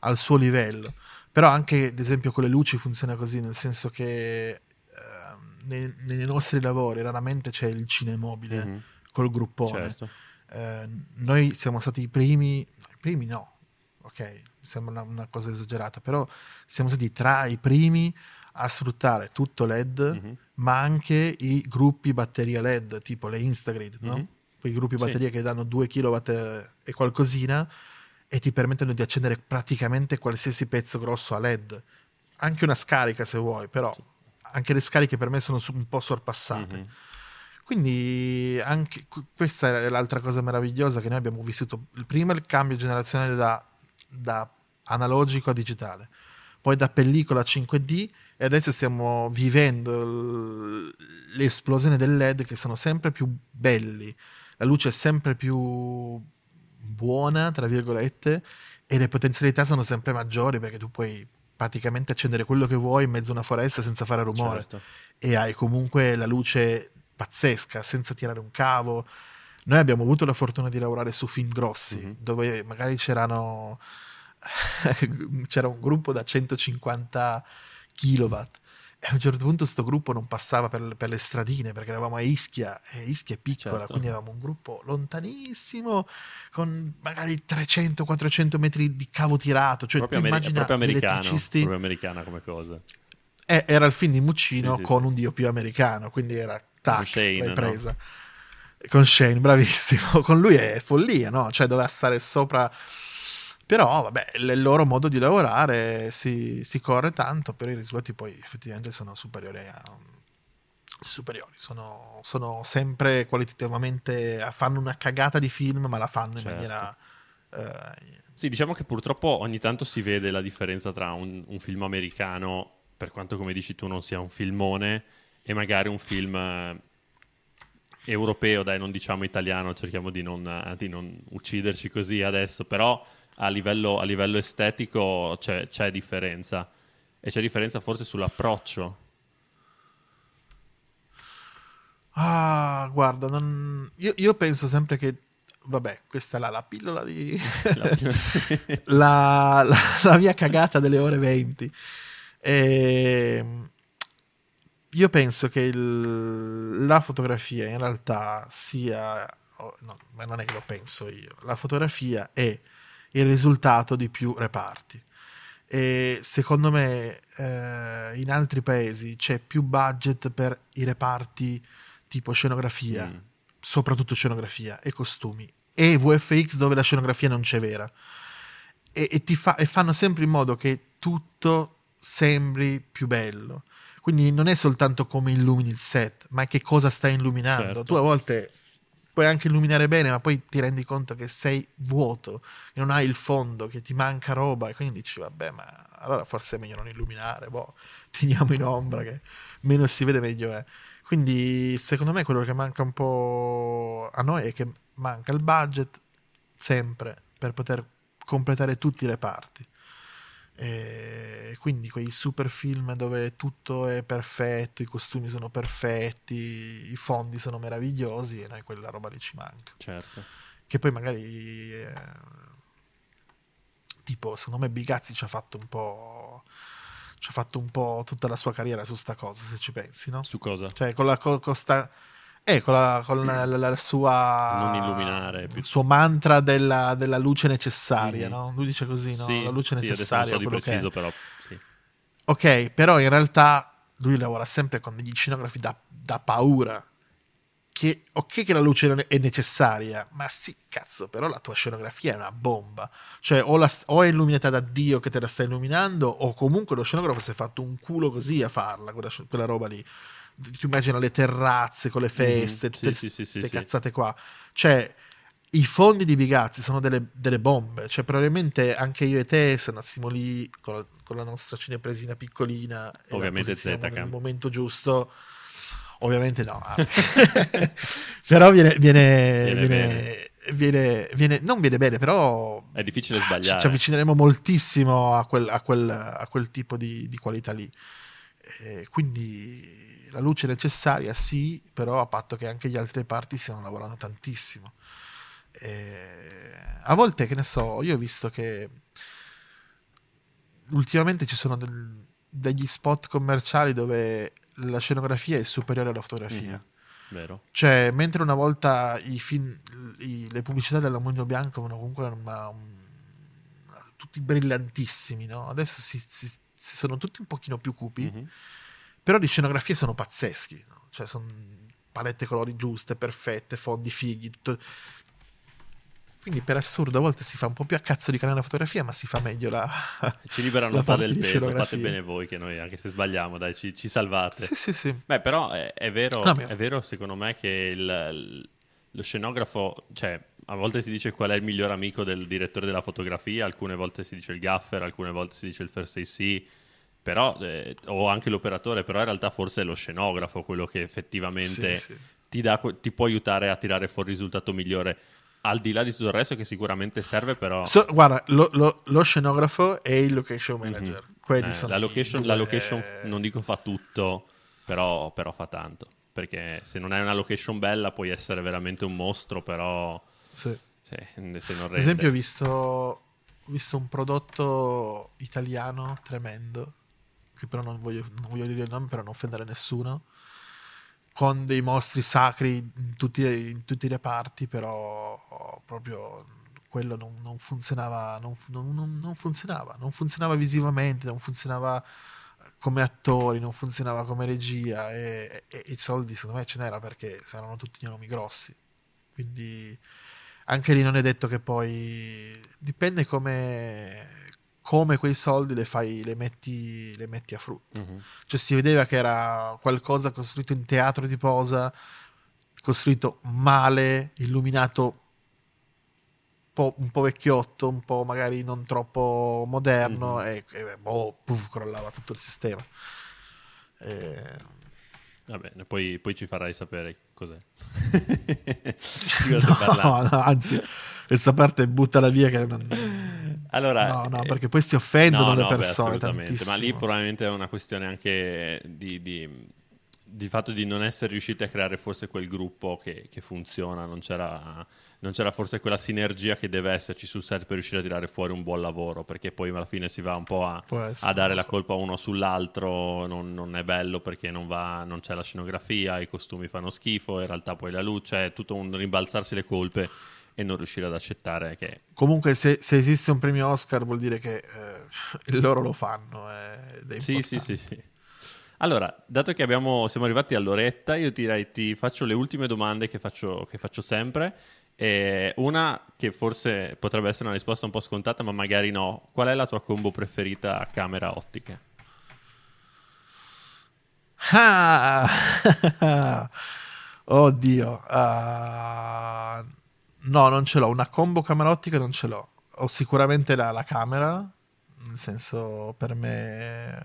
ha il suo livello. Però anche, ad esempio, con le luci funziona così, nel senso che ehm, nei, nei nostri lavori raramente c'è il cinemobile Mhm, col gruppone. Certo. Eh, noi siamo stati i primi, i primi no, ok, sembra una, una cosa esagerata, però siamo stati tra i primi a sfruttare tutto LED, Mhm. ma anche i gruppi batteria LED, tipo le Instagrid, no? Mhm. quei gruppi Sì. batteria che danno 2 kW e qualcosina e ti permettono di accendere praticamente qualsiasi pezzo grosso a LED. Anche una scarica se vuoi, però anche le scariche per me sono un po' sorpassate. Mhm. Quindi anche qu- questa è l'altra cosa meravigliosa che noi abbiamo vissuto. È il cambio generazionale da, da analogico a digitale, poi da pellicola a 5D e adesso stiamo vivendo l'esplosione del LED che sono sempre più belli, la luce è sempre più buona, tra virgolette, e le potenzialità sono sempre maggiori perché tu puoi praticamente accendere quello che vuoi in mezzo a una foresta senza fare rumore Certo. e hai comunque la luce pazzesca senza tirare un cavo. Noi abbiamo avuto la fortuna di lavorare su film grossi Mhm. dove magari c'erano c'era un gruppo da 150 kW e a un certo punto questo gruppo non passava per, per le stradine perché eravamo a Ischia e Ischia è piccola Certo. quindi avevamo un gruppo lontanissimo con magari 300-400 metri di cavo tirato cioè proprio, ameri- proprio americano, proprio americana come cosa. eh, era il film di Muccino Sì, sì, con un dio più americano, quindi era tac, Shane, l'hai no? Con Shane, bravissimo. Con lui è follia, no? Cioè doveva stare sopra... Però, vabbè, il loro modo di lavorare si, si corre tanto, però i risultati poi effettivamente sono superiori a... Superiori, sono, sono sempre qualitativamente... fanno una cagata di film, ma la fanno in Certo. maniera... eh, Sì, diciamo che purtroppo ogni tanto si vede la differenza tra un, un film americano, per quanto come dici tu non sia un filmone, e magari un film europeo, dai, non diciamo italiano, cerchiamo di non, eh, di non ucciderci così adesso, però a livello, a livello estetico c'è, c'è differenza. E c'è differenza forse sull'approccio. Ah, guarda, non- io, io penso sempre che vabbè, questa è la, la pillola di... La- la, la- mia cagata delle ore 20. Ehm, io penso che il- la fotografia in realtà sia, no, ma non è che lo penso io, la fotografia è il risultato di più reparti. E secondo me eh, in altri paesi c'è più budget per i reparti tipo scenografia, Mm. soprattutto scenografia e costumi, e VFX dove la scenografia non c'è vera. E, e ti fa- e fanno sempre in modo che tutto sembri più bello. Quindi non è soltanto come illumini il set, ma che cosa stai illuminando. Certo. Tu a volte puoi anche illuminare bene, ma poi ti rendi conto che sei vuoto, che non hai il fondo, che ti manca roba, e quindi dici, vabbè, ma allora forse è meglio non illuminare, boh, teniamo in ombra, che meno si vede meglio è. Quindi secondo me quello che manca un po' a noi è che manca il budget sempre per poter completare tutti i reparti. E quindi quei super film dove tutto è perfetto, i costumi sono perfetti, i fondi sono meravigliosi e noi quella roba lì ci manca. certo. Che poi magari eh, tipo secondo me Bigazzi ci ha fatto un po' ci ha fatto un po' tutta la sua carriera su sta cosa se ci pensi no? Su cosa? cioè con la co- con sta- eh, con la, con la- la- la sua Non illuminare più. il suo mantra della, della luce necessaria Mhm. no? lui dice così no? Sì, la luce sì, necessaria so che è. preciso, però sì. Ok, però in realtà lui lavora sempre con degli scenografi da, da paura. Che ok che la luce è- necessaria, ma sì, cazzo, però la tua scenografia è una bomba. Cioè, o, la, o è illuminata da Dio che te la sta illuminando, o comunque lo scenografo si è fatto un culo così a farla, quella, quella roba lì. Tu immagina le terrazze con le feste, Mhm, tutte sì, queste sì, sì. cazzate qua. Cioè, i fondi di Bigazzi sono delle, delle bombe. Cioè, probabilmente anche io e te, se andassimo lì con la, con la nostra cinepresina piccolina, e Ovviamente nel momento giusto, ovviamente no. ah. però viene, viene, Viene viene, viene- non viene bene, però È difficile ci, sbagliare. ci avvicineremo moltissimo a quel, a quel- a quel tipo di, di qualità lì. Eh, quindi la luce necessaria, sì, però a patto che anche gli altri parti stiano lavorando tantissimo. Eh, a volte, che ne so, io ho visto che ultimamente ci sono del- degli spot commerciali dove la scenografia è superiore alla fotografia. Mhm. Vero? Cioè, mentre una volta i film, i- le pubblicità dell'ammonio bianco avevano comunque una, un- tutti brillantissimi, no? Adesso si, si- si sono tutti un pochino più cupi, Mhm. Però di scenografie sono pazzeschi, no? Cioè, sono palette colori giuste, perfette, fondi fighi, tutto... Quindi per assurdo a volte si fa un po' più a cazzo di canale la fotografia, ma si fa meglio la... Ci liberano un po' del peso, fate bene voi che noi, anche se sbagliamo, dai, ci, ci salvate. Sì, sì, sì. Beh, però è, è vero, No, è vero secondo me che il- lo scenografo, cioè a volte si dice qual è il miglior amico del direttore della fotografia, alcune volte si dice il gaffer, alcune volte si dice il first AC, però, eh, o anche l'operatore, però in realtà forse è lo scenografo quello che effettivamente Sì, sì. Ti, dà ti può aiutare a tirare fuori il risultato migliore. Al di là di tutto il resto che sicuramente serve, però... So- guarda, lo, lo- lo scenografo e il location manager. Quelli Eh, sono la location, due- la location f- non dico fa tutto, però, però fa tanto. Perché se non hai una location bella puoi essere veramente un mostro, però Sì. Ad esempio, ho visto, ho visto un prodotto italiano tremendo, che però non voglio, non voglio dire il nome per non offendere nessuno, con dei mostri sacri in tutti, in tutti i reparti, però proprio quello non, non funzionava, non, non- funzionava, non funzionava visivamente, non funzionava come attori, non funzionava come regia e, e- e i soldi secondo me ce n'era perché erano tutti nomi grossi. Quindi anche lì non è detto che poi dipende come, come quei soldi le fai, le metti, le metti a frutto. Mhm. Cioè si vedeva che era qualcosa costruito in teatro di posa, costruito male, illuminato un po', un po' vecchiotto, un po' magari non troppo moderno Mhm. e, e boh, puff, crollava tutto il sistema. Eh, Va bene, poi, poi ci farai sapere cos'è. No, no, anzi, questa parte buttala via che non... Allora, no, no, eh, perché poi si offendono no, le no, beh, persone assolutamente. Ma lì probabilmente è una questione anche di, di- di fatto di non essere riusciti a creare forse quel gruppo che, che funziona, non c'era, non c'era, forse quella sinergia che deve esserci sul set per riuscire a tirare fuori un buon lavoro, perché poi alla fine si va un po' a, essere, a dare la colpa uno sull'altro, non, non è bello perché non, va, non, c'è la scenografia, i costumi fanno schifo, in realtà poi la luce, è tutto un rimbalzarsi le colpe e non riuscire ad accettare che... Comunque se, se esiste un premio Oscar vuol dire che eh, loro lo fanno. Eh, sì, sì, sì, sì. Allora, dato che abbiamo, siamo arrivati all'oretta, io direi ti faccio le ultime domande che faccio, che faccio sempre. E una che forse potrebbe essere una risposta un po' scontata, ma magari no. Qual è la tua combo preferita a camera ottiche? Ah! Oddio. Uh, no, non ce l'ho. Una combo camera ottica non ce l'ho. Ho sicuramente la, la camera, nel senso per me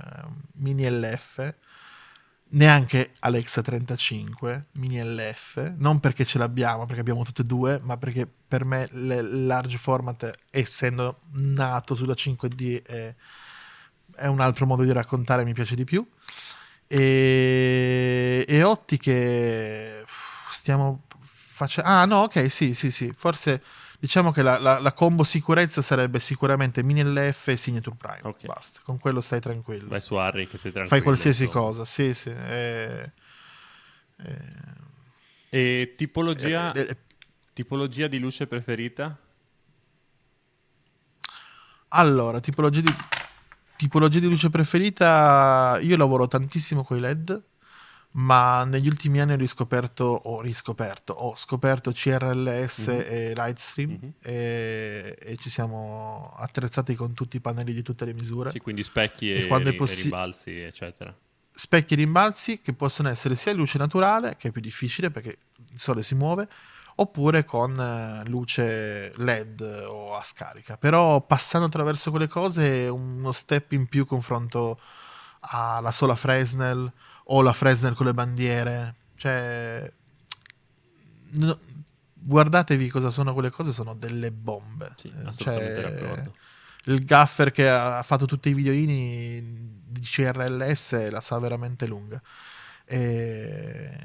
mini LF neanche Alexa 35 mini LF, non perché ce l'abbiamo, perché abbiamo tutte e due, ma perché per me il large format, essendo nato sulla 5D, è, è, un altro modo di raccontare, mi piace di più. E, e ottiche, stiamo facendo... Ah no, ok, sì, sì, sì, forse Diciamo che la, la, la, combo sicurezza sarebbe sicuramente mini LF e Signature Prime. Okay. Basta, con quello stai tranquillo. Vai su Harry che sei tranquillo. Fai qualsiasi insomma. cosa, sì, sì. E, e... e tipologia, e, tipologia di luce preferita? Allora, tipologia di, tipologia di luce preferita, io lavoro tantissimo con i LED ma negli ultimi anni ho riscoperto, ho riscoperto, ho scoperto CRLS mm-hmm. e Lightstream mm-hmm. e, e, ci siamo attrezzati con tutti i pannelli di tutte le misure. Sì, quindi specchi e, e, possi- e rimbalzi, eccetera. Specchi e rimbalzi che possono essere sia luce naturale, che è più difficile perché il sole si muove, oppure con eh, luce LED o a scarica. Però passando attraverso quelle cose è uno step in più confronto alla sola Fresnel o la Fresnel con le bandiere. Cioè, no, guardatevi cosa sono quelle cose, sono delle bombe. Sì, cioè, il gaffer che ha fatto tutti i videoini di CRLS la sa veramente lunga. E...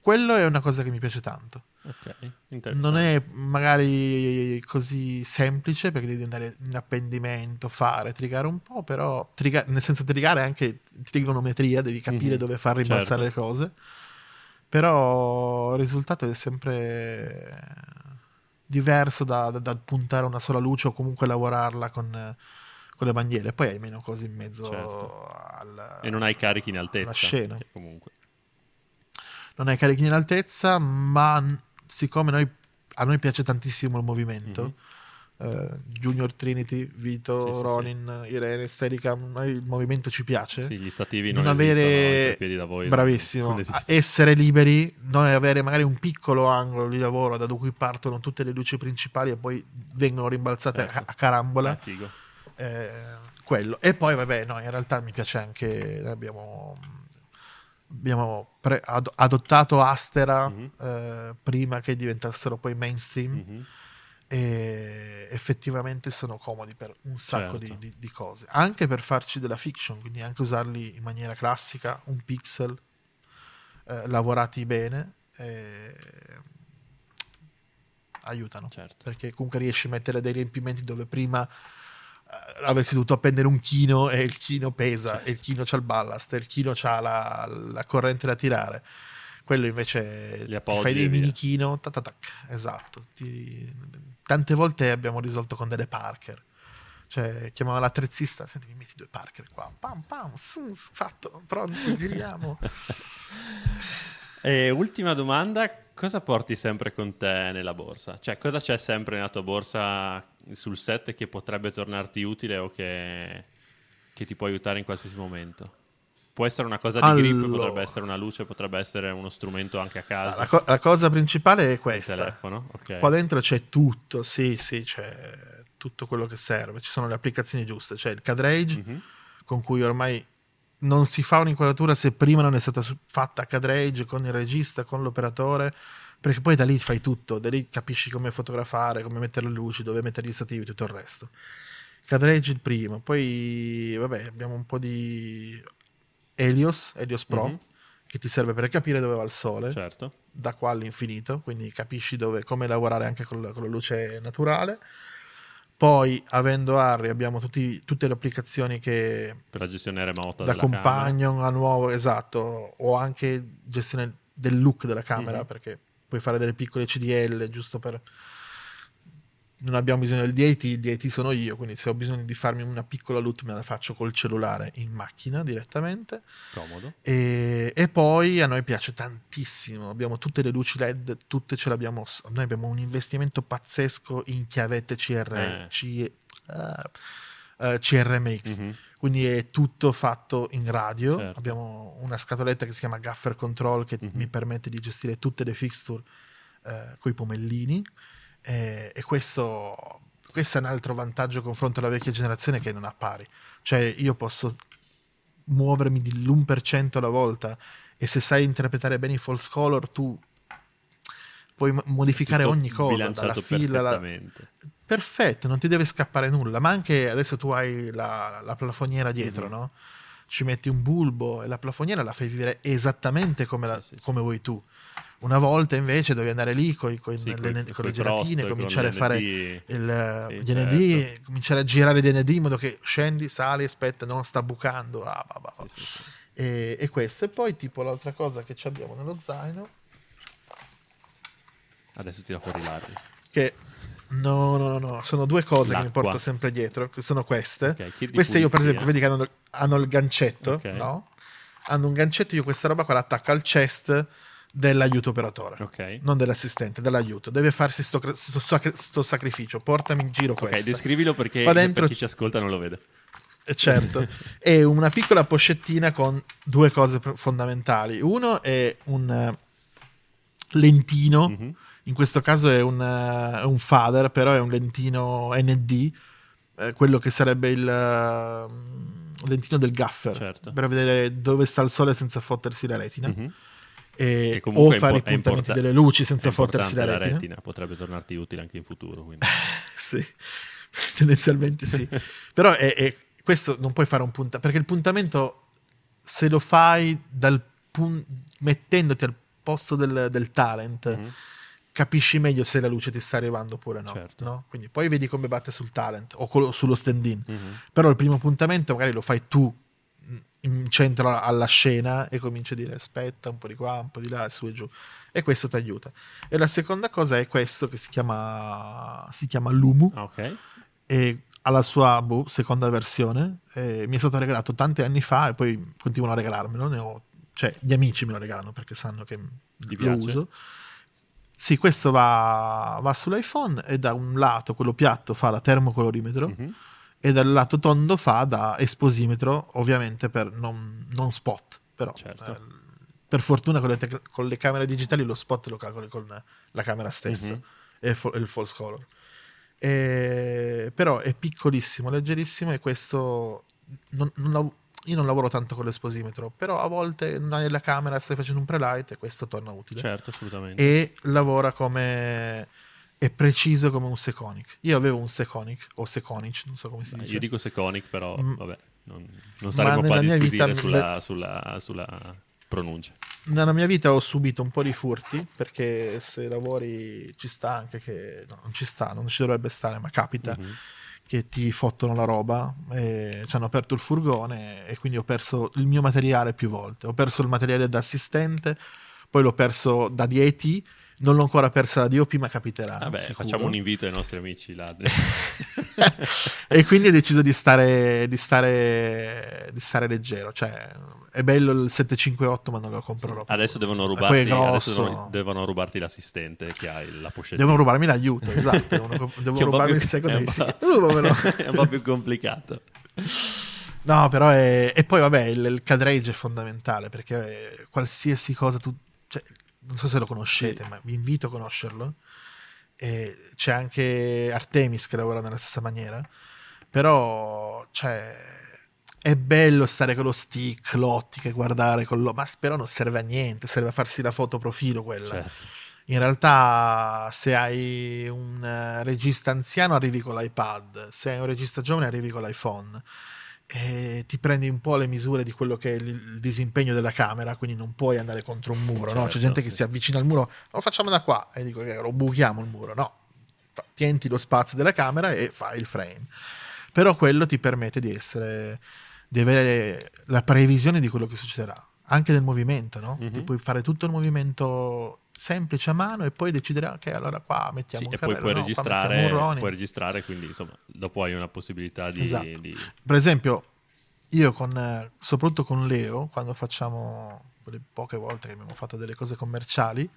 Quello è una cosa che mi piace tanto. Okay, non è magari così semplice perché devi andare in appendimento, fare, trigare un po', però triga- nel senso trigare anche trigonometria, devi capire mm-hmm, dove far rimbalzare certo. le cose. Però il risultato è sempre diverso da, da, da, puntare una sola luce o comunque lavorarla con, con le bandiere. Poi hai meno cose in mezzo certo. al, e non hai carichi in altezza. Alla scena. Comunque. Non hai carichi in altezza, ma siccome noi, a noi piace tantissimo il movimento, mm-hmm. Uh, Junior Trinity, Vito, sì, Ronin, sì. Irene, Sterica, il movimento ci piace. Sì, gli stativi non, non avere piedi da voi. Bravissimo, essere liberi, noi avere magari un piccolo angolo di lavoro da cui partono tutte le luci principali e poi vengono rimbalzate certo. a, carambola. Ah, eh, quello. E poi, vabbè, no, in realtà mi piace anche. Abbiamo abbiamo pre- ad- adottato Astera mm-hmm. eh, prima che diventassero poi mainstream mm-hmm. e effettivamente sono comodi per un sacco certo. di, di, cose anche per farci della fiction quindi anche usarli in maniera classica un pixel eh, lavorati bene eh, aiutano certo. perché comunque riesci a mettere dei riempimenti dove prima avresti dovuto appendere un chino e il chino pesa e il chino c'ha il ballast e il chino c'ha la, la corrente da tirare. Quello invece ti fai dei mini chino esatto ti... tante volte abbiamo risolto con delle Parker. Cioè chiamava l'attrezzista senti mi metti due Parker qua pam pam sun, fatto pronto giriamo e ultima domanda cosa porti sempre con te nella borsa cioè cosa c'è sempre nella tua borsa sul set che potrebbe tornarti utile o che, che ti può aiutare in qualsiasi momento? Può essere una cosa di allora, grip, potrebbe essere una luce, potrebbe essere uno strumento anche a casa. La, co- la cosa principale è questa. Il telefono, ok. Qua dentro c'è tutto, sì, sì, c'è tutto quello che serve. Ci sono le applicazioni giuste. C'è il cadrage, mm-hmm. con cui ormai non si fa un'inquadratura se prima non è stata fatta a cadrage con il regista, con l'operatore perché poi da lì fai tutto, da lì capisci come fotografare, come mettere le luci, dove mettere gli stativi, tutto il resto. Cadreggi il primo, poi vabbè abbiamo un po' di Helios, Helios Pro, mm-hmm. che ti serve per capire dove va il sole, Certo. da qua all'infinito, quindi capisci dove, come lavorare anche con la, con la luce naturale. Poi, avendo Harry, abbiamo tutti- tutte le applicazioni che Per la gestione remota da della camera. companion a nuovo, esatto, o anche gestione del look della camera, Mhm. perché puoi fare delle piccole CDL giusto per... Non abbiamo bisogno del DAT, il DAT sono io, quindi se ho bisogno di farmi una piccola loot me la faccio col cellulare in macchina direttamente. Comodo. E, e poi a noi piace tantissimo, abbiamo tutte le luci LED, tutte ce l'abbiamo, noi abbiamo un investimento pazzesco in chiavette CR, Eh. C- eh, eh, CRMX, Mhm. quindi è tutto fatto in radio. Certo. Abbiamo una scatoletta che si chiama Gaffer Control che Mhm. mi permette di gestire tutte le fixture con i pomellini. E, e questo, questo è un altro vantaggio confronto alla vecchia generazione che non ha pari. Cioè, io posso muovermi dell'1% alla volta e se sai interpretare bene i false color, tu puoi mo- modificare Tutto ogni cosa, dalla fila alla, perfetto, non ti deve scappare nulla. Ma anche adesso tu hai la, la plafoniera dietro, Mhm. no? Ci metti un bulbo e la plafoniera la fai vivere esattamente come, la- Sì, sì, sì. come vuoi tu. Una volta invece devi andare lì con, con Sì, le, coi- con le gelatine, cominciare a con fare il, Sì, gli ND, certo. cominciare a girare gli ND in modo che scendi, sali, aspetta, non sta bucando. ah, bah, bah, bah. Sì. E, e questo. E poi, tipo, l'altra cosa che ci abbiamo nello zaino, Adesso tira fuori l'aria. che no, no, no, no, sono due cose che mi L'acqua. porto sempre dietro, che sono queste. Ok, kit di Queste io, per pulizia. esempio, vedi che hanno, hanno il gancetto, Ok. no? Hanno un gancetto, io questa roba qua l'attacco al chest dell'aiuto operatore. Ok. Non dell'assistente, dell'aiuto. Deve farsi sto, sto sac- sto sacrificio. Portami in giro Ok, questo. descrivilo perché dentro- per chi ci ascolta non lo vede. Eh, Certo, è una piccola pochettina con due cose fondamentali. Uno è un eh, lentino, Mhm. in questo caso è un, eh, un fader, però è un lentino ND, eh, quello che sarebbe il eh, lentino del gaffer, Certo. per vedere dove sta il sole senza fottersi la retina. Mhm. E- o fare i puntamenti delle luci senza fottersi la importante retina. Potrebbe tornarti utile anche in futuro. Sì, tendenzialmente sì. Però è, è- questo non puoi fare un puntamento, perché il puntamento, se lo fai dal pun- mettendoti al posto del, del talent, Mhm. capisci meglio se la luce ti sta arrivando oppure no. Certo. no? Quindi poi vedi come batte sul talent o col- sullo stand-in. Mhm. Però il primo puntamento magari lo fai tu mh, in centro alla scena e cominci a dire aspetta un po' di qua, un po' di là, su e giù. E questo ti aiuta. E la seconda cosa è questo che si chiama, si chiama Lumu Ah, ok. e ha la sua boh, seconda versione. e mi è stato regalato tanti anni fa e poi continuano a regalarmelo. Ne ho, cioè, gli amici me lo regalano perché sanno che Ti lo piace? uso. Sì, questo va, va sull'iPhone e da un lato, quello piatto, fa la termocolorimetro Mhm. E dal lato tondo fa da esposimetro, ovviamente per non, non spot. Però Certo. eh, per fortuna con le, tec- con le camere digitali lo spot lo calcoli con la camera stessa Mhm. e fo- e il false color. E- però è piccolissimo, leggerissimo e questo non- non lav- io non lavoro tanto con l'esposimetro, però a volte non hai la camera, stai facendo un prelight e questo torna utile. Certo, assolutamente. E lavora come è preciso come un Seconic. Io avevo un Seconic o Seconic, non so come si Dai, dice. Io dico Seconic, però Mm. vabbè, non, non staremo nella qua a disquisire vita- sulla, sulla, sulla pronuncia. Nella mia vita ho subito un po' di furti perché se lavori ci sta anche che no, non ci sta, non ci dovrebbe stare, ma capita Mhm. che ti fottono la roba e ci hanno aperto il furgone e quindi ho perso il mio materiale più volte. Ho perso il materiale da assistente, poi l'ho perso da DAT, non l'ho ancora persa da DOP, ma capiterà. Vabbè, sicuro. facciamo un invito ai nostri amici ladri. e quindi ho deciso di stare, di stare, di stare leggero. Cioè, è bello il 758, ma non lo comprerò. più. Adesso devono rubarti, adesso devono, devono rubarti l'assistente che ha la pochette. Devono rubarmi l'aiuto, esatto. Devono, rubarmi il second è un day. Sì. è un po' più complicato. No, però è... E poi vabbè, il, il cadrage è fondamentale perché qualsiasi cosa tu... cioè, non so se lo conoscete, Sì. ma vi invito a conoscerlo. E c'è anche Artemis che lavora nella stessa maniera. Però, cioè, è bello stare con lo stick, l'ottica, e guardare con lo... Ma però non serve a niente, serve a farsi la foto profilo quella. Certo. In realtà, se hai un eh, regista anziano, arrivi con l'iPad, se hai un regista giovane, arrivi con l'iPhone. E ti prendi un po' le misure di quello che è il disimpegno della camera, quindi non puoi andare contro un muro, no? C'è Certo, gente che sì. si avvicina al muro, lo facciamo da qua, e dico che lo buchiamo il muro, no. Tienti lo spazio della camera e fai il frame. Però quello ti permette di essere, di avere la previsione di quello che succederà, anche del movimento, no? Mhm. Ti puoi fare tutto il movimento semplice a mano e poi decidere, ok, allora qua mettiamo Sì, un e poi carrello, puoi no, registrare, un puoi registrare, quindi insomma, dopo hai una possibilità di... Esatto. di- Per esempio, io con, soprattutto con Leo, quando facciamo quelle poche volte che abbiamo fatto delle cose commerciali,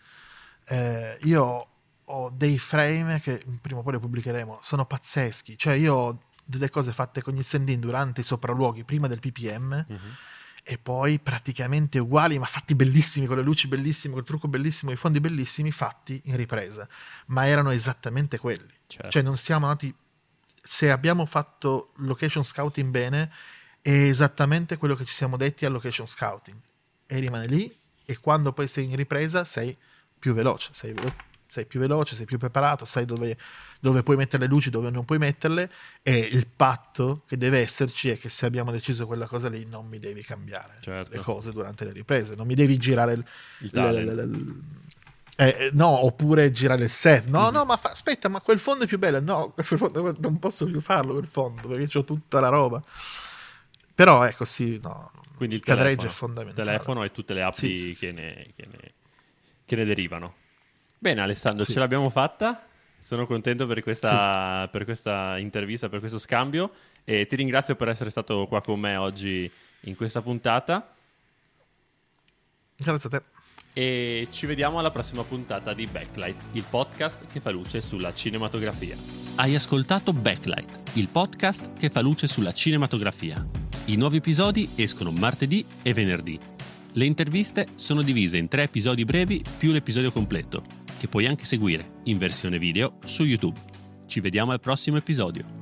eh, io ho dei frame che prima o poi le pubblicheremo, sono pazzeschi. Cioè io ho delle cose fatte con gli stand-in durante i sopralluoghi, prima del PPM, Mhm. E poi praticamente uguali, ma fatti bellissimi, con le luci bellissime, col trucco bellissimo, i fondi bellissimi, fatti in ripresa. Ma erano esattamente quelli. Certo. Cioè non siamo andati... Se abbiamo fatto location scouting bene, è esattamente quello che ci siamo detti al location scouting. E rimane lì e quando poi sei in ripresa sei più veloce, sei, velo- sei più veloce, sei più preparato, sai dove, dove puoi mettere le luci, dove non puoi metterle e il patto che deve esserci è che se abbiamo deciso quella cosa lì non mi devi cambiare Certo. le cose durante le riprese, non mi devi girare il, Il eh, no, oppure girare il set. No, no, ma fa- aspetta, ma quel fondo è più bello. No, quel fondo, non posso più farlo quel fondo perché ho tutta la roba. Però ecco, sì, no, Quindi il telefono, è fondamentale. telefono e tutte le app Sì, sì, che, sì. ne, che ne- che ne derivano. Bene Alessandro, Sì. ce l'abbiamo fatta. Sono contento per questa, per questa intervista, per questo scambio e ti ringrazio per essere stato qua con me oggi in questa puntata Grazie a te. e ci vediamo alla prossima puntata di Backlight, il podcast che fa luce sulla cinematografia. Hai ascoltato Backlight, il podcast che fa luce sulla cinematografia. I nuovi episodi escono martedì e venerdì. Le interviste sono divise in tre episodi brevi più l'episodio completo, che puoi anche seguire in versione video su YouTube. Ci vediamo al prossimo episodio.